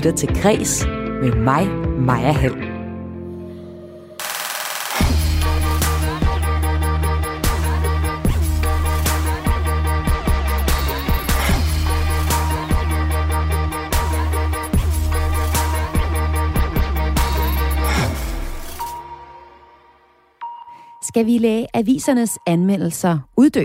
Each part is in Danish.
lytter til Græs med mig, Maja Hall. Skal vi lade avisernes anmeldelser uddø?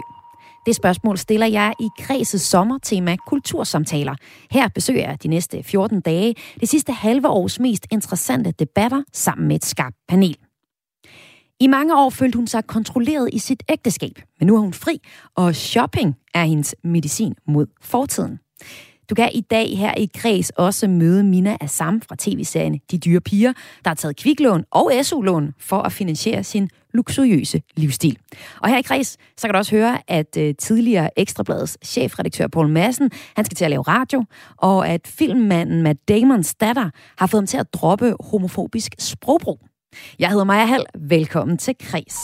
Det spørgsmål stiller jeg i Kredsets sommertema Kultursamtaler. Her besøger jeg de næste 14 dage det sidste halve års mest interessante debatter sammen med et skarpt panel. I mange år følte hun sig kontrolleret i sit ægteskab, men nu er hun fri, og shopping er hendes medicin mod fortiden. Du kan i dag her i Kreds også møde Mina Assam fra tv-serien De Dyre Piger, der har taget kviklån og SU-lån for at finansiere sin luksuriøse livsstil. Og her i Kreds, så kan du også høre, at uh, tidligere Ekstrabladets chefredaktør Paul Madsen, han skal til at lave radio, og at filmmanden Matt Damons datter har fået ham til at droppe homofobisk sprogbrug. Jeg hedder Maja Hall. Velkommen til Kreds.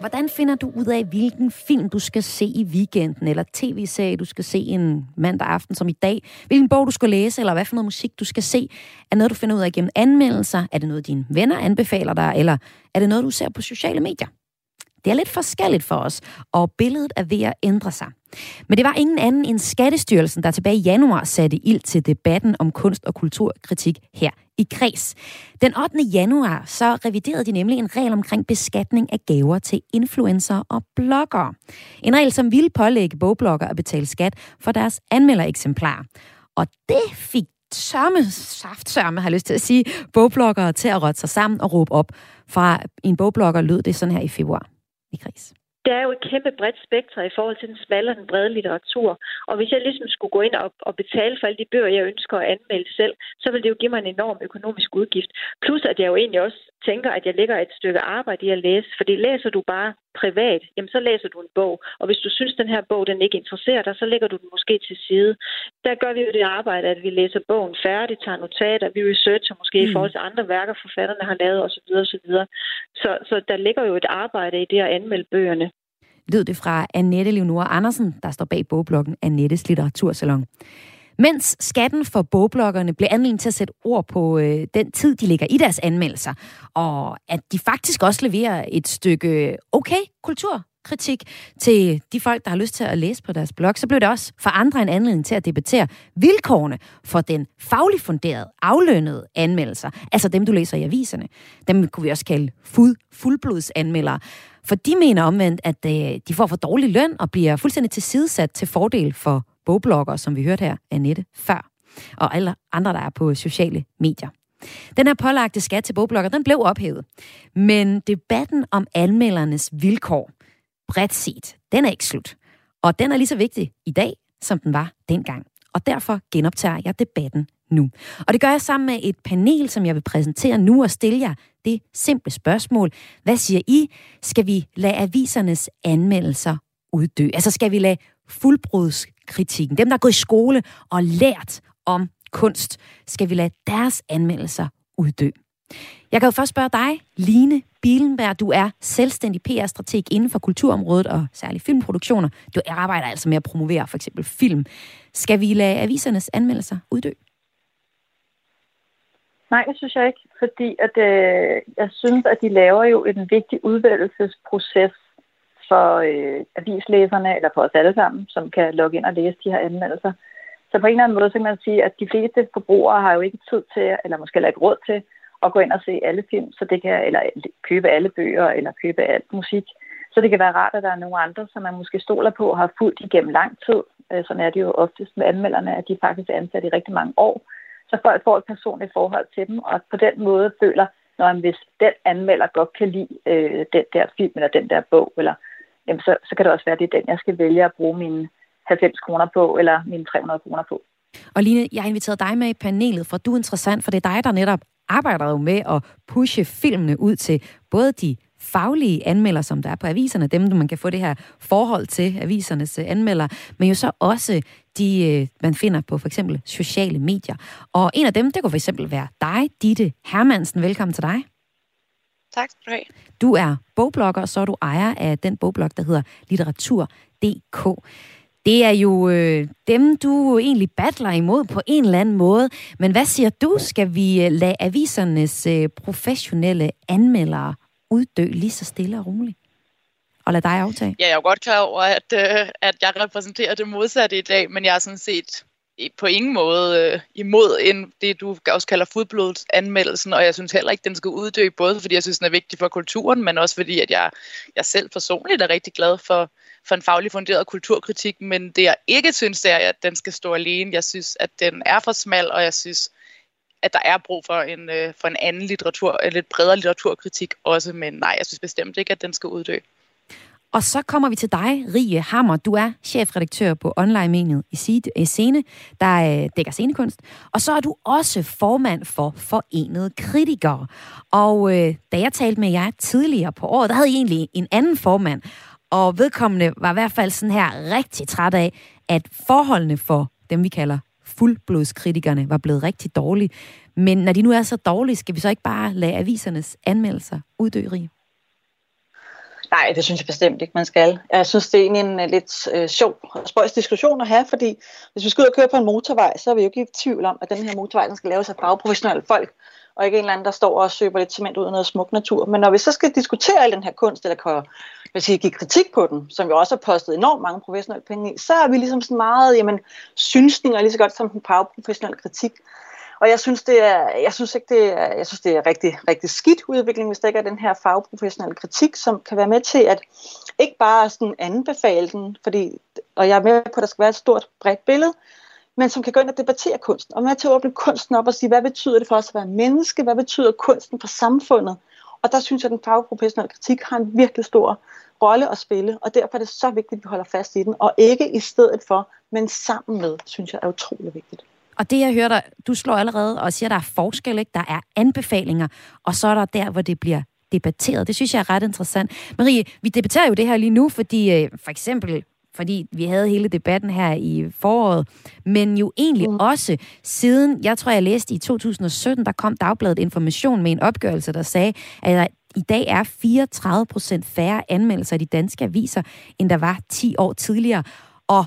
Hvordan finder du ud af, hvilken film du skal se i weekenden, eller tv-serie du skal se en mandag aften som i dag, hvilken bog du skal læse, eller hvad for noget musik du skal se? Er noget, du finder ud af gennem anmeldelser? Er det noget, dine venner anbefaler dig, eller er det noget, du ser på sociale medier? Det er lidt forskelligt for os, og billedet er ved at ændre sig. Men det var ingen anden end Skattestyrelsen, der tilbage i januar satte ild til debatten om kunst- og kulturkritik her i Kreds. Den 8. januar så reviderede de nemlig en regel omkring beskatning af gaver til influencer og bloggere. En regel, som ville pålægge bogblogger at betale skat for deres anmeldereksemplar. Og det fik sørme, saftsørme har jeg lyst til at sige, bogbloggere til at råde sig sammen og råbe op. Fra en bogblogger lød det sådan her i februar i Kreds der er jo et kæmpe bredt spektrum i forhold til den smalle og den brede litteratur. Og hvis jeg ligesom skulle gå ind og, og betale for alle de bøger, jeg ønsker at anmelde selv, så vil det jo give mig en enorm økonomisk udgift. Plus at jeg jo egentlig også tænker, at jeg lægger et stykke arbejde i at læse. Fordi læser du bare privat, jamen så læser du en bog. Og hvis du synes, den her bog den ikke interesserer dig, så lægger du den måske til side. Der gør vi jo det arbejde, at vi læser bogen færdig, tager notater, vi researcher måske mm. i forhold til andre værker, forfatterne har lavet osv. osv. Så, så der ligger jo et arbejde i det at anmelde bøgerne lød det fra Annette Leonora Andersen, der står bag bogbloggen Annettes Litteratursalon. Mens skatten for bogbloggerne blev anledning til at sætte ord på øh, den tid, de ligger i deres anmeldelser, og at de faktisk også leverer et stykke okay kultur kritik til de folk, der har lyst til at læse på deres blog, så blev det også for andre en anledning til at debattere vilkårene for den fagligt funderede, aflønnede anmeldelser, altså dem, du læser i aviserne. Dem kunne vi også kalde fuld, fuldblodsanmeldere. For de mener omvendt, at øh, de får for dårlig løn og bliver fuldstændig tilsidesat til fordel for bogblogger, som vi hørte her, Annette, før, og alle andre, der er på sociale medier. Den her pålagte skat til bogblogger, den blev ophævet. Men debatten om anmeldernes vilkår, bredt set, den er ikke slut. Og den er lige så vigtig i dag, som den var dengang. Og derfor genoptager jeg debatten nu. Og det gør jeg sammen med et panel, som jeg vil præsentere nu og stille jer det simple spørgsmål. Hvad siger I? Skal vi lade avisernes anmeldelser uddø? Altså skal vi lade fuldbrudskritikken, dem der er gået i skole og lært om kunst, skal vi lade deres anmeldelser uddø? Jeg kan jo først spørge dig, Line Bilenberg. Du er selvstændig PR-strateg inden for kulturområdet og særligt filmproduktioner. Du arbejder altså med at promovere for eksempel film. Skal vi lade avisernes anmeldelser uddø? Nej, det synes jeg ikke, fordi at, øh, jeg synes, at de laver jo en vigtig udvælgelsesproces for øh, avislæserne, eller for os alle sammen, som kan logge ind og læse de her anmeldelser. Så på en eller anden måde så kan man sige, at de fleste forbrugere har jo ikke tid til, eller måske heller ikke råd til, at gå ind og se alle film, så det kan, eller købe alle bøger, eller købe alt musik. Så det kan være rart, at der er nogle andre, som man måske stoler på og har fulgt igennem lang tid. Øh, sådan er det jo oftest med anmelderne, at de faktisk er ansat i rigtig mange år så folk får et personligt forhold til dem, og på den måde føler, når hvis den anmelder godt kan lide øh, den der film eller den der bog, eller, jamen så, så kan det også være, at det er den, jeg skal vælge at bruge mine 90 kroner på, eller mine 300 kroner på. Og Line, jeg har inviteret dig med i panelet, for du er interessant, for det er dig, der netop arbejder jo med at pushe filmene ud til både de faglige anmelder, som der er på aviserne, dem man kan få det her forhold til avisernes anmelder, men jo så også de, man finder på for eksempel sociale medier. Og en af dem, det kunne for eksempel være dig, Ditte Hermansen. Velkommen til dig. Tak skal du have. Du er bogblogger, og så er du ejer af den bogblog, der hedder Litteratur.dk. Det er jo øh, dem, du egentlig battler imod på en eller anden måde. Men hvad siger du? Skal vi øh, lade avisernes øh, professionelle anmeldere uddø lige så stille og roligt? Og lade dig aftage? Ja, jeg er godt klar over, at, øh, at jeg repræsenterer det modsatte i dag, men jeg er sådan set på ingen måde øh, imod en, det, du også kalder fodblodsanmeldelsen, og jeg synes heller ikke, den skal uddø, både fordi jeg synes, den er vigtig for kulturen, men også fordi, at jeg, jeg selv personligt er rigtig glad for, for en faglig funderet kulturkritik, men det jeg ikke synes, det er, at den skal stå alene. Jeg synes, at den er for smal, og jeg synes, at der er brug for en, øh, for en anden litteratur, en øh, lidt bredere litteraturkritik også, men nej, jeg synes bestemt ikke, at den skal uddø. Og så kommer vi til dig, Rie Hammer. Du er chefredaktør på online-mediet i øh, Scene, der øh, dækker scenekunst. Og så er du også formand for Forenede Kritikere. Og øh, da jeg talte med jer tidligere på året, der havde I egentlig en anden formand. Og vedkommende var i hvert fald sådan her rigtig træt af, at forholdene for dem, vi kalder fuldblodskritikerne, var blevet rigtig dårlige. Men når de nu er så dårlige, skal vi så ikke bare lade avisernes anmeldelser uddørige? Nej, det synes jeg bestemt ikke, man skal. Jeg synes, det er egentlig en uh, lidt uh, sjov og spøjs diskussion at have, fordi hvis vi skal ud og køre på en motorvej, så er vi jo ikke i tvivl om, at den her motorvej den skal laves af fagprofessionelle folk, og ikke en eller anden, der står og søber lidt cement ud af noget smuk natur. Men når vi så skal diskutere al den her kunst, eller kan jeg sige, give kritik på den, som vi også har postet enormt mange professionelle penge i, så er vi ligesom sådan meget, jamen, synsninger lige så godt som den fagprofessionelle kritik. Og jeg synes, det er, jeg synes ikke, det er, jeg synes, det er rigtig, rigtig skidt udvikling, hvis der ikke er den her fagprofessionelle kritik, som kan være med til at ikke bare sådan anbefale den, fordi, og jeg er med på, at der skal være et stort, bredt billede, men som kan gå ind og debattere kunsten, og med til at åbne kunsten op og sige, hvad betyder det for os at være menneske, hvad betyder kunsten for samfundet? Og der synes jeg, at den fagprofessionelle kritik har en virkelig stor rolle at spille, og derfor er det så vigtigt, at vi holder fast i den, og ikke i stedet for, men sammen med, synes jeg er utrolig vigtigt. Og det, jeg hører dig, du slår allerede og siger, at der er forskel, ikke? der er anbefalinger, og så er der der, hvor det bliver debatteret. Det synes jeg er ret interessant. Marie, vi debatterer jo det her lige nu, fordi øh, for eksempel fordi vi havde hele debatten her i foråret, men jo egentlig mm. også siden, jeg tror, jeg læste i 2017, der kom Dagbladet Information med en opgørelse, der sagde, at i dag er 34 procent færre anmeldelser i de danske aviser, end der var 10 år tidligere. Og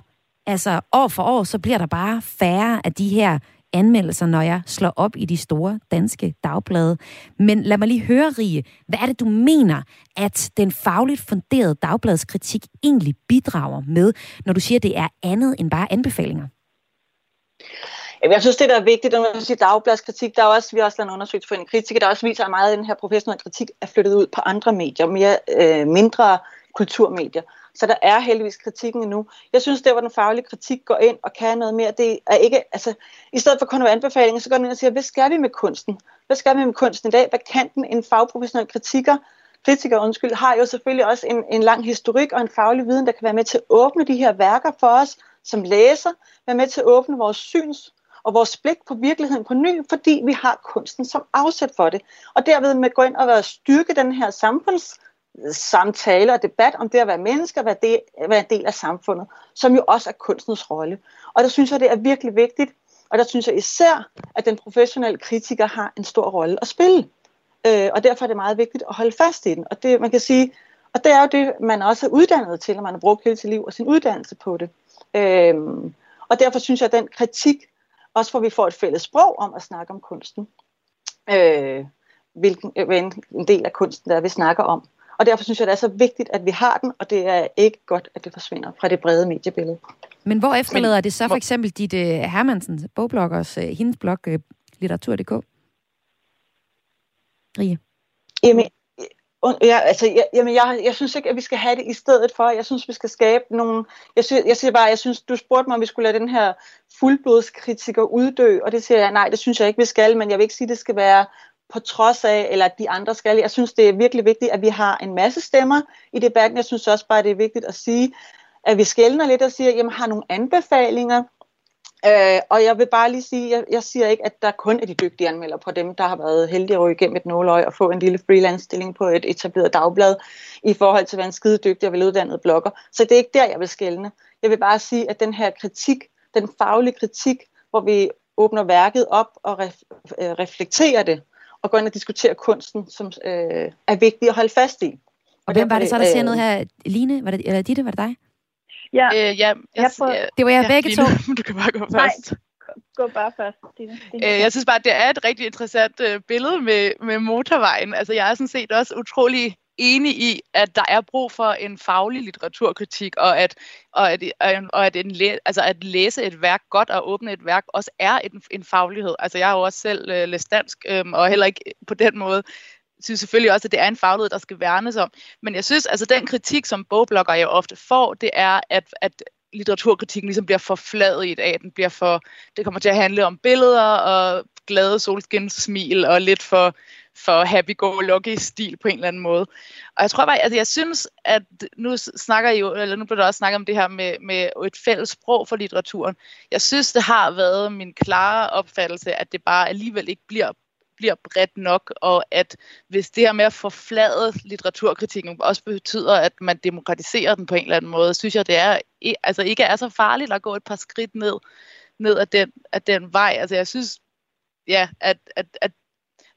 altså år for år, så bliver der bare færre af de her anmeldelser, når jeg slår op i de store danske dagblade. Men lad mig lige høre, Rie, hvad er det, du mener, at den fagligt funderede dagbladskritik egentlig bidrager med, når du siger, at det er andet end bare anbefalinger? Jeg synes, det der er vigtigt, når man siger dagbladskritik, der er også, vi har også lavet en undersøgelse for en kritiker, der også viser, at meget af den her professionelle kritik er flyttet ud på andre medier, mere øh, mindre kulturmedier. Så der er heldigvis kritikken endnu. Jeg synes, det hvor den faglige kritik går ind og kan noget mere, det er ikke, altså, i stedet for kun at anbefalinger, så går den ind og siger, hvad skal vi med kunsten? Hvad skal vi med kunsten i dag? Hvad kan den? En fagprofessionel kritiker, kritiker, undskyld, har jo selvfølgelig også en, en lang historik og en faglig viden, der kan være med til at åbne de her værker for os som læser, være med til at åbne vores syns og vores blik på virkeligheden på ny, fordi vi har kunsten som afsæt for det. Og derved med at gå ind og være styrke den her samfunds samtale og debat om det at være menneske og være, del, være en del af samfundet, som jo også er kunstens rolle. Og der synes jeg, det er virkelig vigtigt, og der synes jeg især, at den professionelle kritiker har en stor rolle at spille. Øh, og derfor er det meget vigtigt at holde fast i den. Og det, man kan sige, og det er jo det, man også er uddannet til, når man har brugt hele sit liv og sin uddannelse på det. Øh, og derfor synes jeg, at den kritik, også for at vi får et fælles sprog om at snakke om kunsten, øh, hvilken øh, en del af kunsten, der vi snakker om, og derfor synes jeg, det er så vigtigt, at vi har den, og det er ikke godt, at det forsvinder fra det brede mediebillede. Men hvor efterlader det så for eksempel dit uh, Hermansens bogbloggers, uh, hendes blog, uh, litteratur.dk? Rie? Jamen, Ja, altså, jeg, jamen, jeg, jeg synes ikke, at vi skal have det i stedet for. Jeg synes, vi skal skabe nogle... Jeg, synes, jeg siger bare, jeg synes, du spurgte mig, om vi skulle lade den her fuldblodskritiker uddø, og det siger jeg, nej, det synes jeg ikke, vi skal, men jeg vil ikke sige, at det skal være på trods af, eller at de andre skal. Jeg synes, det er virkelig vigtigt, at vi har en masse stemmer i debatten. Jeg synes også bare, det er vigtigt at sige, at vi skældner lidt og siger, jamen har nogle anbefalinger, Øh, og jeg vil bare lige sige, jeg, jeg siger ikke, at der kun er de dygtige anmeldere på dem, der har været heldige at ryge igennem et nåløg og få en lille freelance-stilling på et etableret dagblad, i forhold til at være en skide dygtig og veluddannet blogger. Så det er ikke der, jeg vil skælne. Jeg vil bare sige, at den her kritik, den faglige kritik, hvor vi åbner værket op og ref- øh, reflekterer det, og går ind og diskuterer kunsten, som øh, er vigtig at holde fast i. Og, hvem var det så, der øh, siger noget her? Line, var det, eller Ditte, var det dig? Ja, øh, ja jeg, jeg prøver... det var jeg ja, begge Line, to. Du kan bare gå først. Nej, gå bare først. Dine, dine. Øh, jeg synes bare, det er et rigtig interessant øh, billede med, med motorvejen. Altså, jeg er sådan set også utrolig enig i, at der er brug for en faglig litteraturkritik, og at, og at, øh, og at, en læ, altså at læse et værk godt og åbne et værk også er en, en faglighed. Altså jeg har jo også selv øh, læst dansk, øh, og heller ikke på den måde synes selvfølgelig også, at det er en faglighed, der skal værnes om. Men jeg synes, altså den kritik, som bogblogger jo ofte får, det er, at, at litteraturkritikken ligesom bliver for i dag. Den bliver for, det kommer til at handle om billeder og glade solskinssmil og lidt for, for happy-go-lucky stil på en eller anden måde. Og jeg tror bare, altså jeg synes, at nu snakker I jo, eller nu bliver der også snakket om det her med, med et fælles sprog for litteraturen. Jeg synes, det har været min klare opfattelse, at det bare alligevel ikke bliver bliver bredt nok, og at hvis det her med at forflade litteraturkritikken også betyder, at man demokratiserer den på en eller anden måde, synes jeg, det er altså ikke er så farligt at gå et par skridt ned, ned ad, den, ad den vej. Altså jeg synes, ja, at, at, at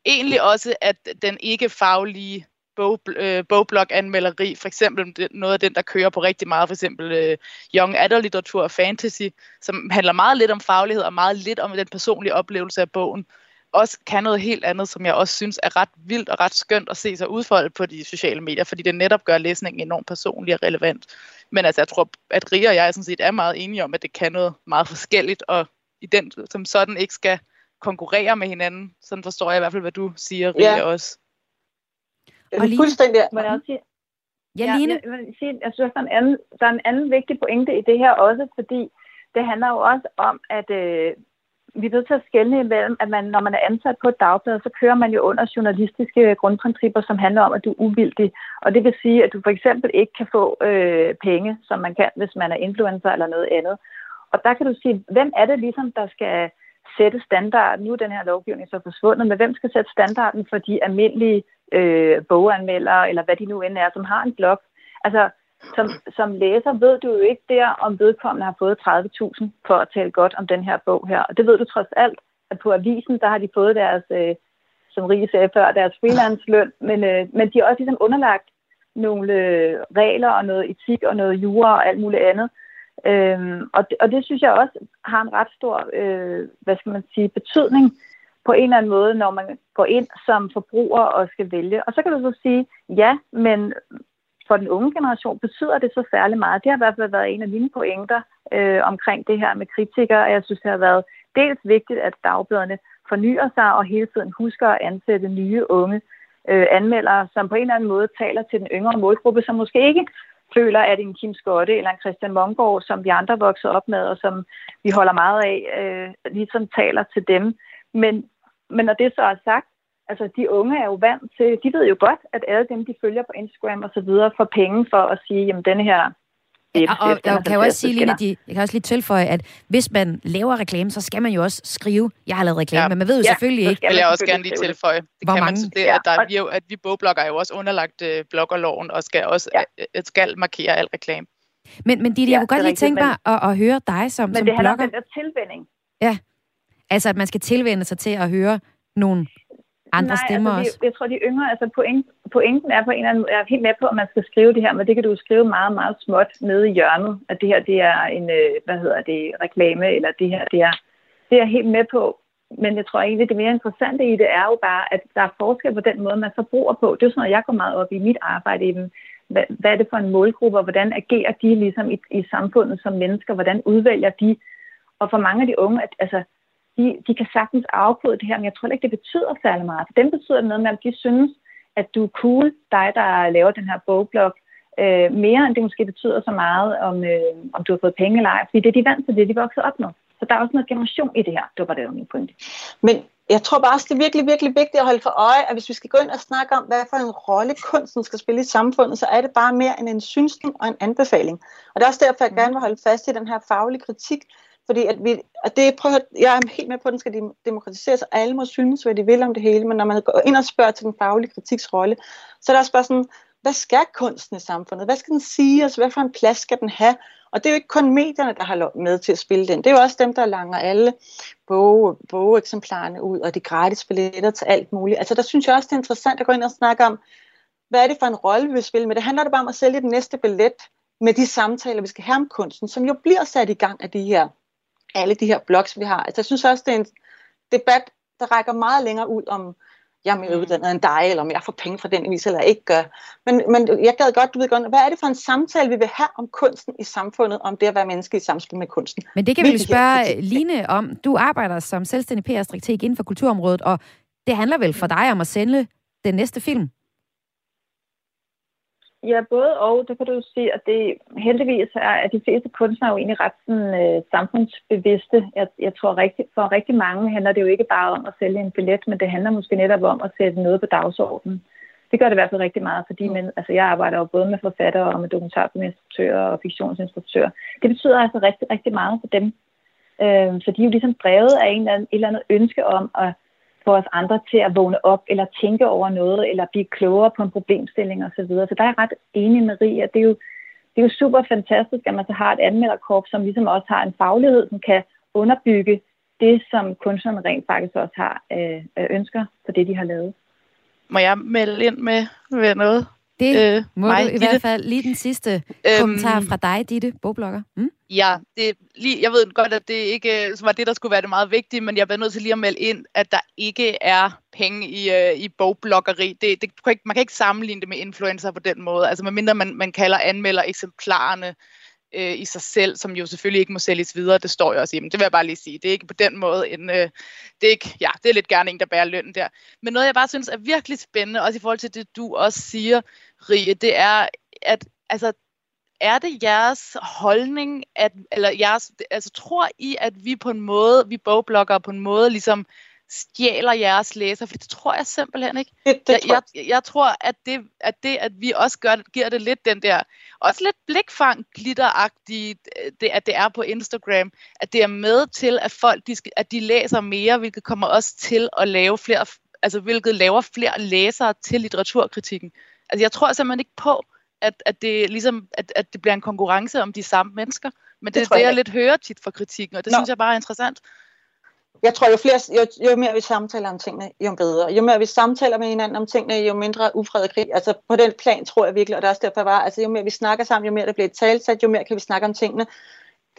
egentlig også, at den ikke faglige bog, øh, anmelderi, for eksempel noget af den, der kører på rigtig meget, for eksempel øh, young adult litteratur og fantasy, som handler meget lidt om faglighed og meget lidt om den personlige oplevelse af bogen, også kan noget helt andet, som jeg også synes er ret vildt og ret skønt at se sig udfolde på de sociale medier, fordi det netop gør læsningen enormt personlig og relevant. Men altså, jeg tror, at Ria og jeg sådan set er meget enige om, at det kan noget meget forskelligt, og i den som sådan ikke skal konkurrere med hinanden. Sådan forstår jeg i hvert fald, hvad du siger, Ria, ja. også. Og lige... Fuldstændig. Må jeg også sige, Ja, Line? Jeg, jeg, sige, jeg synes, der er, en anden, der er en anden vigtig pointe i det her også, fordi det handler jo også om, at øh, vi er nødt til at skelne imellem, at man, når man er ansat på et dagblad, så kører man jo under journalistiske grundprincipper, som handler om, at du er uvildig. Og det vil sige, at du for eksempel ikke kan få øh, penge, som man kan, hvis man er influencer eller noget andet. Og der kan du sige, hvem er det ligesom, der skal sætte standarden? Nu er den her lovgivning så forsvundet, men hvem skal sætte standarden for de almindelige øh, boganmeldere, eller hvad de nu end er, som har en blog? Altså, som, som læser ved du jo ikke der, om vedkommende har fået 30.000 for at tale godt om den her bog her. Og det ved du trods alt, at på avisen, der har de fået deres, øh, som Rie sagde før, deres freelance-løn, men, øh, men de er også ligesom underlagt nogle øh, regler og noget etik og noget jura og alt muligt andet. Øhm, og, det, og det synes jeg også har en ret stor, øh, hvad skal man sige, betydning på en eller anden måde, når man går ind som forbruger og skal vælge. Og så kan du så sige, ja, men for den unge generation betyder det så særlig meget. Det har i hvert fald været en af mine pointer øh, omkring det her med kritikere, og jeg synes, det har været dels vigtigt, at dagbladene fornyer sig og hele tiden husker at ansætte nye unge øh, anmeldere, som på en eller anden måde taler til den yngre målgruppe, som måske ikke føler, at en Kim Skotte eller en Christian Mongård, som vi andre voksede op med, og som vi holder meget af, øh, ligesom taler til dem. Men, men når det så er sagt, altså de unge er jo vant til, de ved jo godt, at alle dem, de følger på Instagram og så videre, får penge for at sige, jamen denne her Ja, og, og jeg kan jo også sige, Lina, de, jeg kan også lige tilføje, at hvis man laver reklame, så skal man jo også skrive, jeg har lavet reklame, ja. men man ved jo ja, selvfølgelig ikke... Det vil jeg også gerne lige tilføje. Det hvor kan mange? man, det, at, der, er, vi, at vi bogblogger er jo også underlagt uh, bloggerloven, og skal også ja. uh, skal markere al reklame. Men, men Ditte, jeg ja, kunne godt lige tænke mig at, at høre dig som, men som det blogger. Men det handler om den der tilvænding. Ja, altså at man skal tilvende sig til at høre nogle andre Nej, stemmer altså, også? jeg tror, de yngre, altså point, pointen er på en eller anden jeg er helt med på, at man skal skrive det her, men det kan du skrive meget, meget småt nede i hjørnet, at det her, det er en, øh, hvad hedder det, reklame, eller det her, det er, det er helt med på. Men jeg tror egentlig, det mere interessante i det er jo bare, at der er forskel på den måde, man forbruger på. Det er sådan noget, jeg går meget op i mit arbejde. I hvad, hvad er det for en målgruppe, og hvordan agerer de ligesom i, i samfundet som mennesker? Hvordan udvælger de? Og for mange af de unge, at, altså, de, de kan sagtens afkode det her, men jeg tror ikke, det betyder særlig meget. For dem betyder det noget med, at de synes, at du er cool, dig, der laver den her bogblog, øh, mere end det måske betyder så meget, om, øh, om du har fået penge eller ej. Fordi det er de vant til det, de vokser op med. Så der er også noget generation i det her. Det var det, der min pointe. Men jeg tror bare også, det er virkelig, virkelig vigtigt at holde for øje, at hvis vi skal gå ind og snakke om, hvad for en rolle kunsten skal spille i samfundet, så er det bare mere end en synsning og en anbefaling. Og det er også derfor, jeg gerne vil holde fast i den her faglige kritik, fordi at vi, og det, prøv at, jeg er helt med på, at den skal demokratiseres, og alle må synes, hvad de vil om det hele, men når man går ind og spørger til den faglige kritiksrolle, så er der også bare sådan, hvad skal kunsten i samfundet? Hvad skal den sige os? Hvad for en plads skal den have? Og det er jo ikke kun medierne, der har med til at spille den. Det er jo også dem, der langer alle bog, bogeksemplarerne ud, og de gratis billetter til alt muligt. Altså der synes jeg også, det er interessant at gå ind og snakke om, hvad er det for en rolle, vi vil spille med? Det handler det bare om at sælge den næste billet med de samtaler, vi skal have om kunsten, som jo bliver sat i gang af de her, alle de her blogs, vi har. Altså jeg synes også, det er en debat, der rækker meget længere ud om, jeg er mere mm. uddannet end dig, eller om jeg får penge fra den vis, eller ikke gør. Men, men jeg gad godt, du ved godt, hvad er det for en samtale, vi vil have om kunsten i samfundet, om det at være menneske i samspil med kunsten? Men det kan vi jo spørge Line om. Du arbejder som selvstændig PR-strateg inden for kulturområdet, og det handler vel for dig om at sende den næste film? Ja, både og. Det kan du sige, at det heldigvis er, at de fleste kunstnere jo egentlig ret sådan, øh, samfundsbevidste. Jeg, jeg tror, rigtig, for rigtig mange handler det jo ikke bare om at sælge en billet, men det handler måske netop om at sætte noget på dagsordenen. Det gør det i hvert fald rigtig meget, fordi men, altså, jeg arbejder jo både med forfattere og med dokumentarfilminstruktører og fiktionsinstruktører. Det betyder altså rigtig, rigtig meget for dem. Øh, så de er jo ligesom drevet af en eller anden, et eller andet ønske om at for os andre til at vågne op, eller tænke over noget, eller blive klogere på en problemstilling osv. Så, videre. så der er jeg ret enig med Rie, det er jo det er jo super fantastisk, at man så har et anmelderkorp, som ligesom også har en faglighed, som kan underbygge det, som kunstnerne rent faktisk også har øh, ønsker for det, de har lavet. Må jeg melde ind med, med noget? Det øh, må mig, du i Ditte. hvert fald lige den sidste øhm, kommentar fra dig, Ditte, bogblogger. Mm? Ja, det, lige, jeg ved godt, at det ikke var det, der skulle være det meget vigtige, men jeg bliver nødt til lige at melde ind, at der ikke er penge i, uh, i bogbloggeri. Det, det, man kan ikke sammenligne det med influencer på den måde. Altså medmindre man, man kalder anmelder eksemplarerne øh, i sig selv, som jo selvfølgelig ikke må sælges videre. Det står jo også i dem. Det vil jeg bare lige sige. Det er ikke på den måde en... Øh, det, er ikke, ja, det er lidt gerne en, der bærer lønnen der. Men noget, jeg bare synes er virkelig spændende, også i forhold til det, du også siger, Rie, det er, at altså, er det jeres holdning, at, eller jeres, altså tror I, at vi på en måde, vi bogbloggere på en måde ligesom stjæler jeres læser, for det tror jeg simpelthen ikke. Det, det jeg, tror. Jeg, jeg tror, at det, at det, at vi også gør, giver det lidt den der, også lidt blikfang glitteragtige, det, at det er på Instagram, at det er med til, at folk, de, at de læser mere, hvilket kommer også til at lave flere, altså hvilket laver flere læsere til litteraturkritikken. Altså jeg tror simpelthen ikke på, at, at, det, ligesom, at, at det bliver en konkurrence om de samme mennesker, men det, det er det, jeg, jeg lidt hører tit fra kritikken, og det Nå. synes jeg bare er interessant. Jeg tror, jo, flere, jo, jo mere vi samtaler om tingene, jo bedre. Jo mere vi samtaler med hinanden om tingene, jo mindre ufred og krig. Altså på den plan tror jeg virkelig, og det er også derfor, var, altså, jo mere vi snakker sammen, jo mere det bliver talsat, jo mere kan vi snakke om tingene.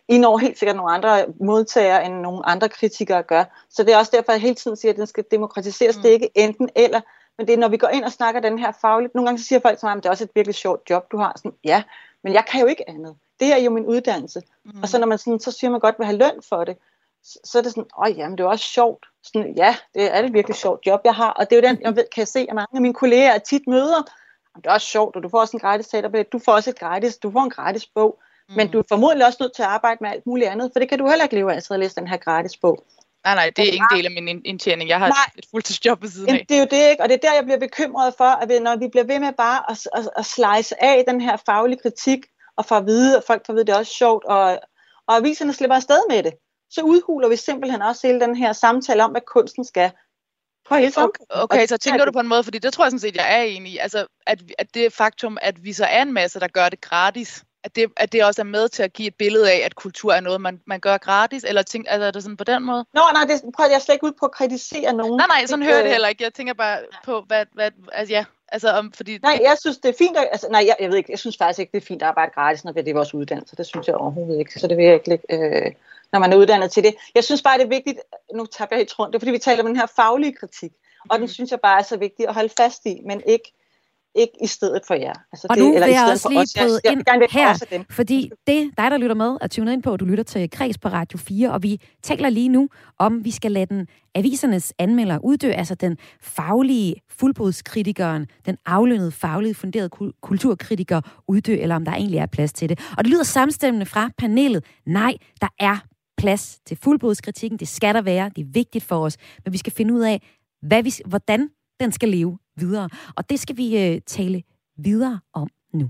I når helt sikkert nogle andre modtagere, end nogle andre kritikere gør. Så det er også derfor, jeg hele tiden siger, at den skal demokratiseres. Mm. Det er ikke enten eller, men det er, når vi går ind og snakker den her fagligt. Nogle gange så siger folk til mig, at det er også et virkelig sjovt job, du har. Sådan, ja, men jeg kan jo ikke andet. Det er jo min uddannelse. Mm. Og så når man sådan, så siger man godt vil have løn for det så er det sådan, åh jamen det er også sjovt. Sådan, ja, det er det virkelig sjovt job, jeg har. Og det er jo den, jeg ved, kan jeg se, at mange af mine kolleger tit møder. Det er også sjovt, og du får også en gratis teaterbillet. Du får også et gratis, du får en gratis bog. Mm. Men du er formodentlig også nødt til at arbejde med alt muligt andet, for det kan du heller ikke leve af, at læse den her gratis bog. Nej, nej, det er ingen del af min indtjening. Jeg har nej, et fuldtidsjob på siden af. Det er jo det, ikke? Og det er der, jeg bliver bekymret for, at når vi bliver ved med bare at, at, at slice af den her faglige kritik, og få at vide, at folk får at vide, at det er også sjovt, og, og aviserne slipper afsted med det så udhuler vi simpelthen også hele den her samtale om, hvad kunsten skal. På hele okay, okay, så tænker du på en måde, fordi det tror jeg sådan set, jeg er enig i, altså, at, at det faktum, at vi så er en masse, der gør det gratis, at det, at det også er med til at give et billede af, at kultur er noget, man, man gør gratis, eller tænk, altså, er det sådan på den måde? Nå, nej, det prøver jeg slet ikke ud på at kritisere nogen. Nej, nej, sådan hører jeg det heller ikke. Jeg tænker bare på, hvad, hvad altså ja, altså om, fordi... Nej, jeg synes, det er fint, at, altså, nej, jeg, jeg ved ikke, jeg synes faktisk ikke, det er fint at arbejde gratis, når det er vores uddannelse. Det synes jeg overhovedet ikke, så det vil jeg ikke øh, når man er uddannet til det. Jeg synes bare, det er vigtigt, nu tager jeg helt rundt, det er fordi, vi taler om den her faglige kritik, og den mhm. synes jeg bare er så vigtig at holde fast i, men ikke ikke i stedet for jer. Altså og det, nu vil jeg også lige bryde ind jeg, her, fordi det, dig der lytter med, er tunet ind på, du lytter til Kreds på Radio 4, og vi taler lige nu om, vi skal lade den avisernes anmelder uddø, altså den faglige fuldblodskritikeren, den aflønnede, faglige funderede kulturkritiker uddø, eller om der egentlig er plads til det. Og det lyder samstemmende fra panelet. Nej, der er plads til fuldblodskritikken. Det skal der være. Det er vigtigt for os. Men vi skal finde ud af, hvad vi, hvordan den skal leve videre. Og det skal vi øh, tale videre om nu.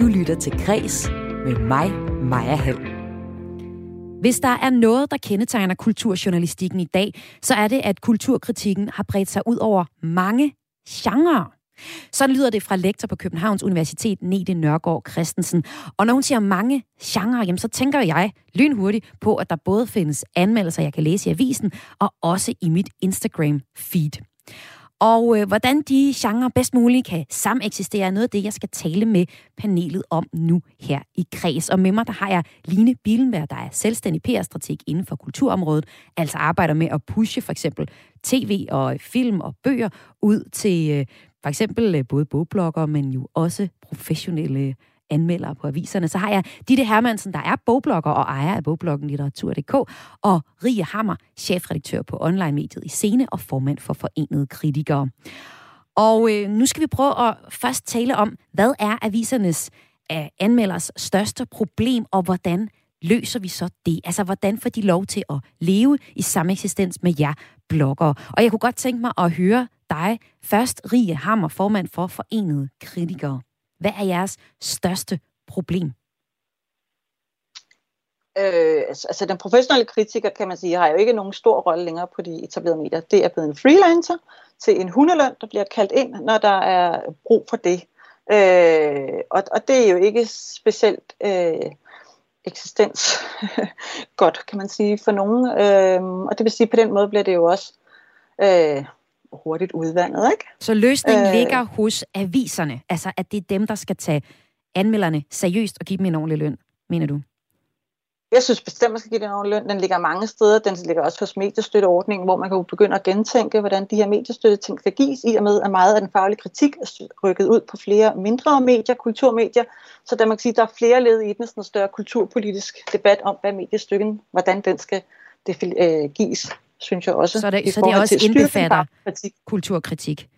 Du lytter til Græs med mig, Maja Hall. Hvis der er noget, der kendetegner kulturjournalistikken i dag, så er det, at kulturkritikken har bredt sig ud over mange genrer. Sådan lyder det fra lektor på Københavns Universitet, Nete Nørgaard Christensen. Og når hun siger mange genrer, jamen, så tænker jeg lynhurtigt på, at der både findes anmeldelser, jeg kan læse i avisen, og også i mit Instagram-feed. Og øh, hvordan de genrer bedst muligt kan sameksistere, er noget af det, jeg skal tale med panelet om nu her i Kreds. Og med mig, der har jeg Line Bilenberg, der er selvstændig PR-strateg inden for kulturområdet, altså arbejder med at pushe for eksempel tv og film og bøger ud til øh, for eksempel øh, både bogblogger, men jo også professionelle anmeldere på aviserne. Så har jeg Ditte Hermansen, der er bogblogger og ejer af bogbloggen Litteratur.dk, og Rie Hammer, chefredaktør på online-mediet i Scene og formand for Forenede Kritikere. Og øh, nu skal vi prøve at først tale om, hvad er avisernes øh, anmelders største problem, og hvordan løser vi så det? Altså, hvordan får de lov til at leve i samme eksistens med jer bloggere? Og jeg kunne godt tænke mig at høre dig først, Rie Hammer, formand for Forenede Kritikere. Hvad er jeres største problem? Øh, altså, altså den professionelle kritiker, kan man sige, har jo ikke nogen stor rolle længere på de etablerede medier. Det er blevet en freelancer til en hundeløn, der bliver kaldt ind, når der er brug for det. Øh, og, og det er jo ikke specielt øh, eksistens godt, kan man sige, for nogen. Øh, og det vil sige, at på den måde bliver det jo også øh, hurtigt udvandet. Ikke? Så løsningen øh, ligger hos aviserne, altså at det er dem, der skal tage anmelderne seriøst og give dem en ordentlig løn, mener du? Jeg synes bestemt, man skal give den ordentlig løn. Den ligger mange steder. Den ligger også hos mediestøtteordningen, hvor man kan begynde at gentænke, hvordan de her mediestøtteting skal gives, i og med, at meget af den faglige kritik er rykket ud på flere mindre medier, kulturmedier. Så der man kan sige, der er flere led i den, sådan større kulturpolitisk debat om, hvad mediestøtten, hvordan den skal det, øh, gives synes jeg også. Så det, så det også indbefatter kulturkritik?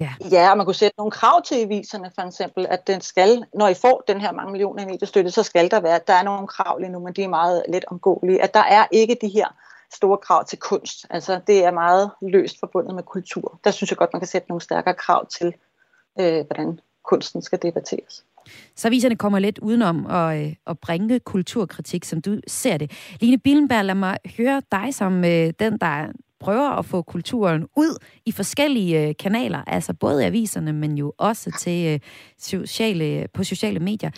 Ja. ja, og man kunne sætte nogle krav til aviserne, for eksempel, at den skal, når I får den her mange millioner i mediestøtte, så skal der være, der er nogle krav lige nu, men de er meget let omgåelige, at der er ikke de her store krav til kunst. Altså, det er meget løst forbundet med kultur. Der synes jeg godt, man kan sætte nogle stærkere krav til, øh, hvordan kunsten skal debatteres. Så aviserne kommer lidt udenom at, øh, at bringe kulturkritik, som du ser det. Line Billenberg, lad mig høre dig som øh, den, der prøver at få kulturen ud i forskellige øh, kanaler, altså både i aviserne, men jo også til øh, sociale, på sociale medier.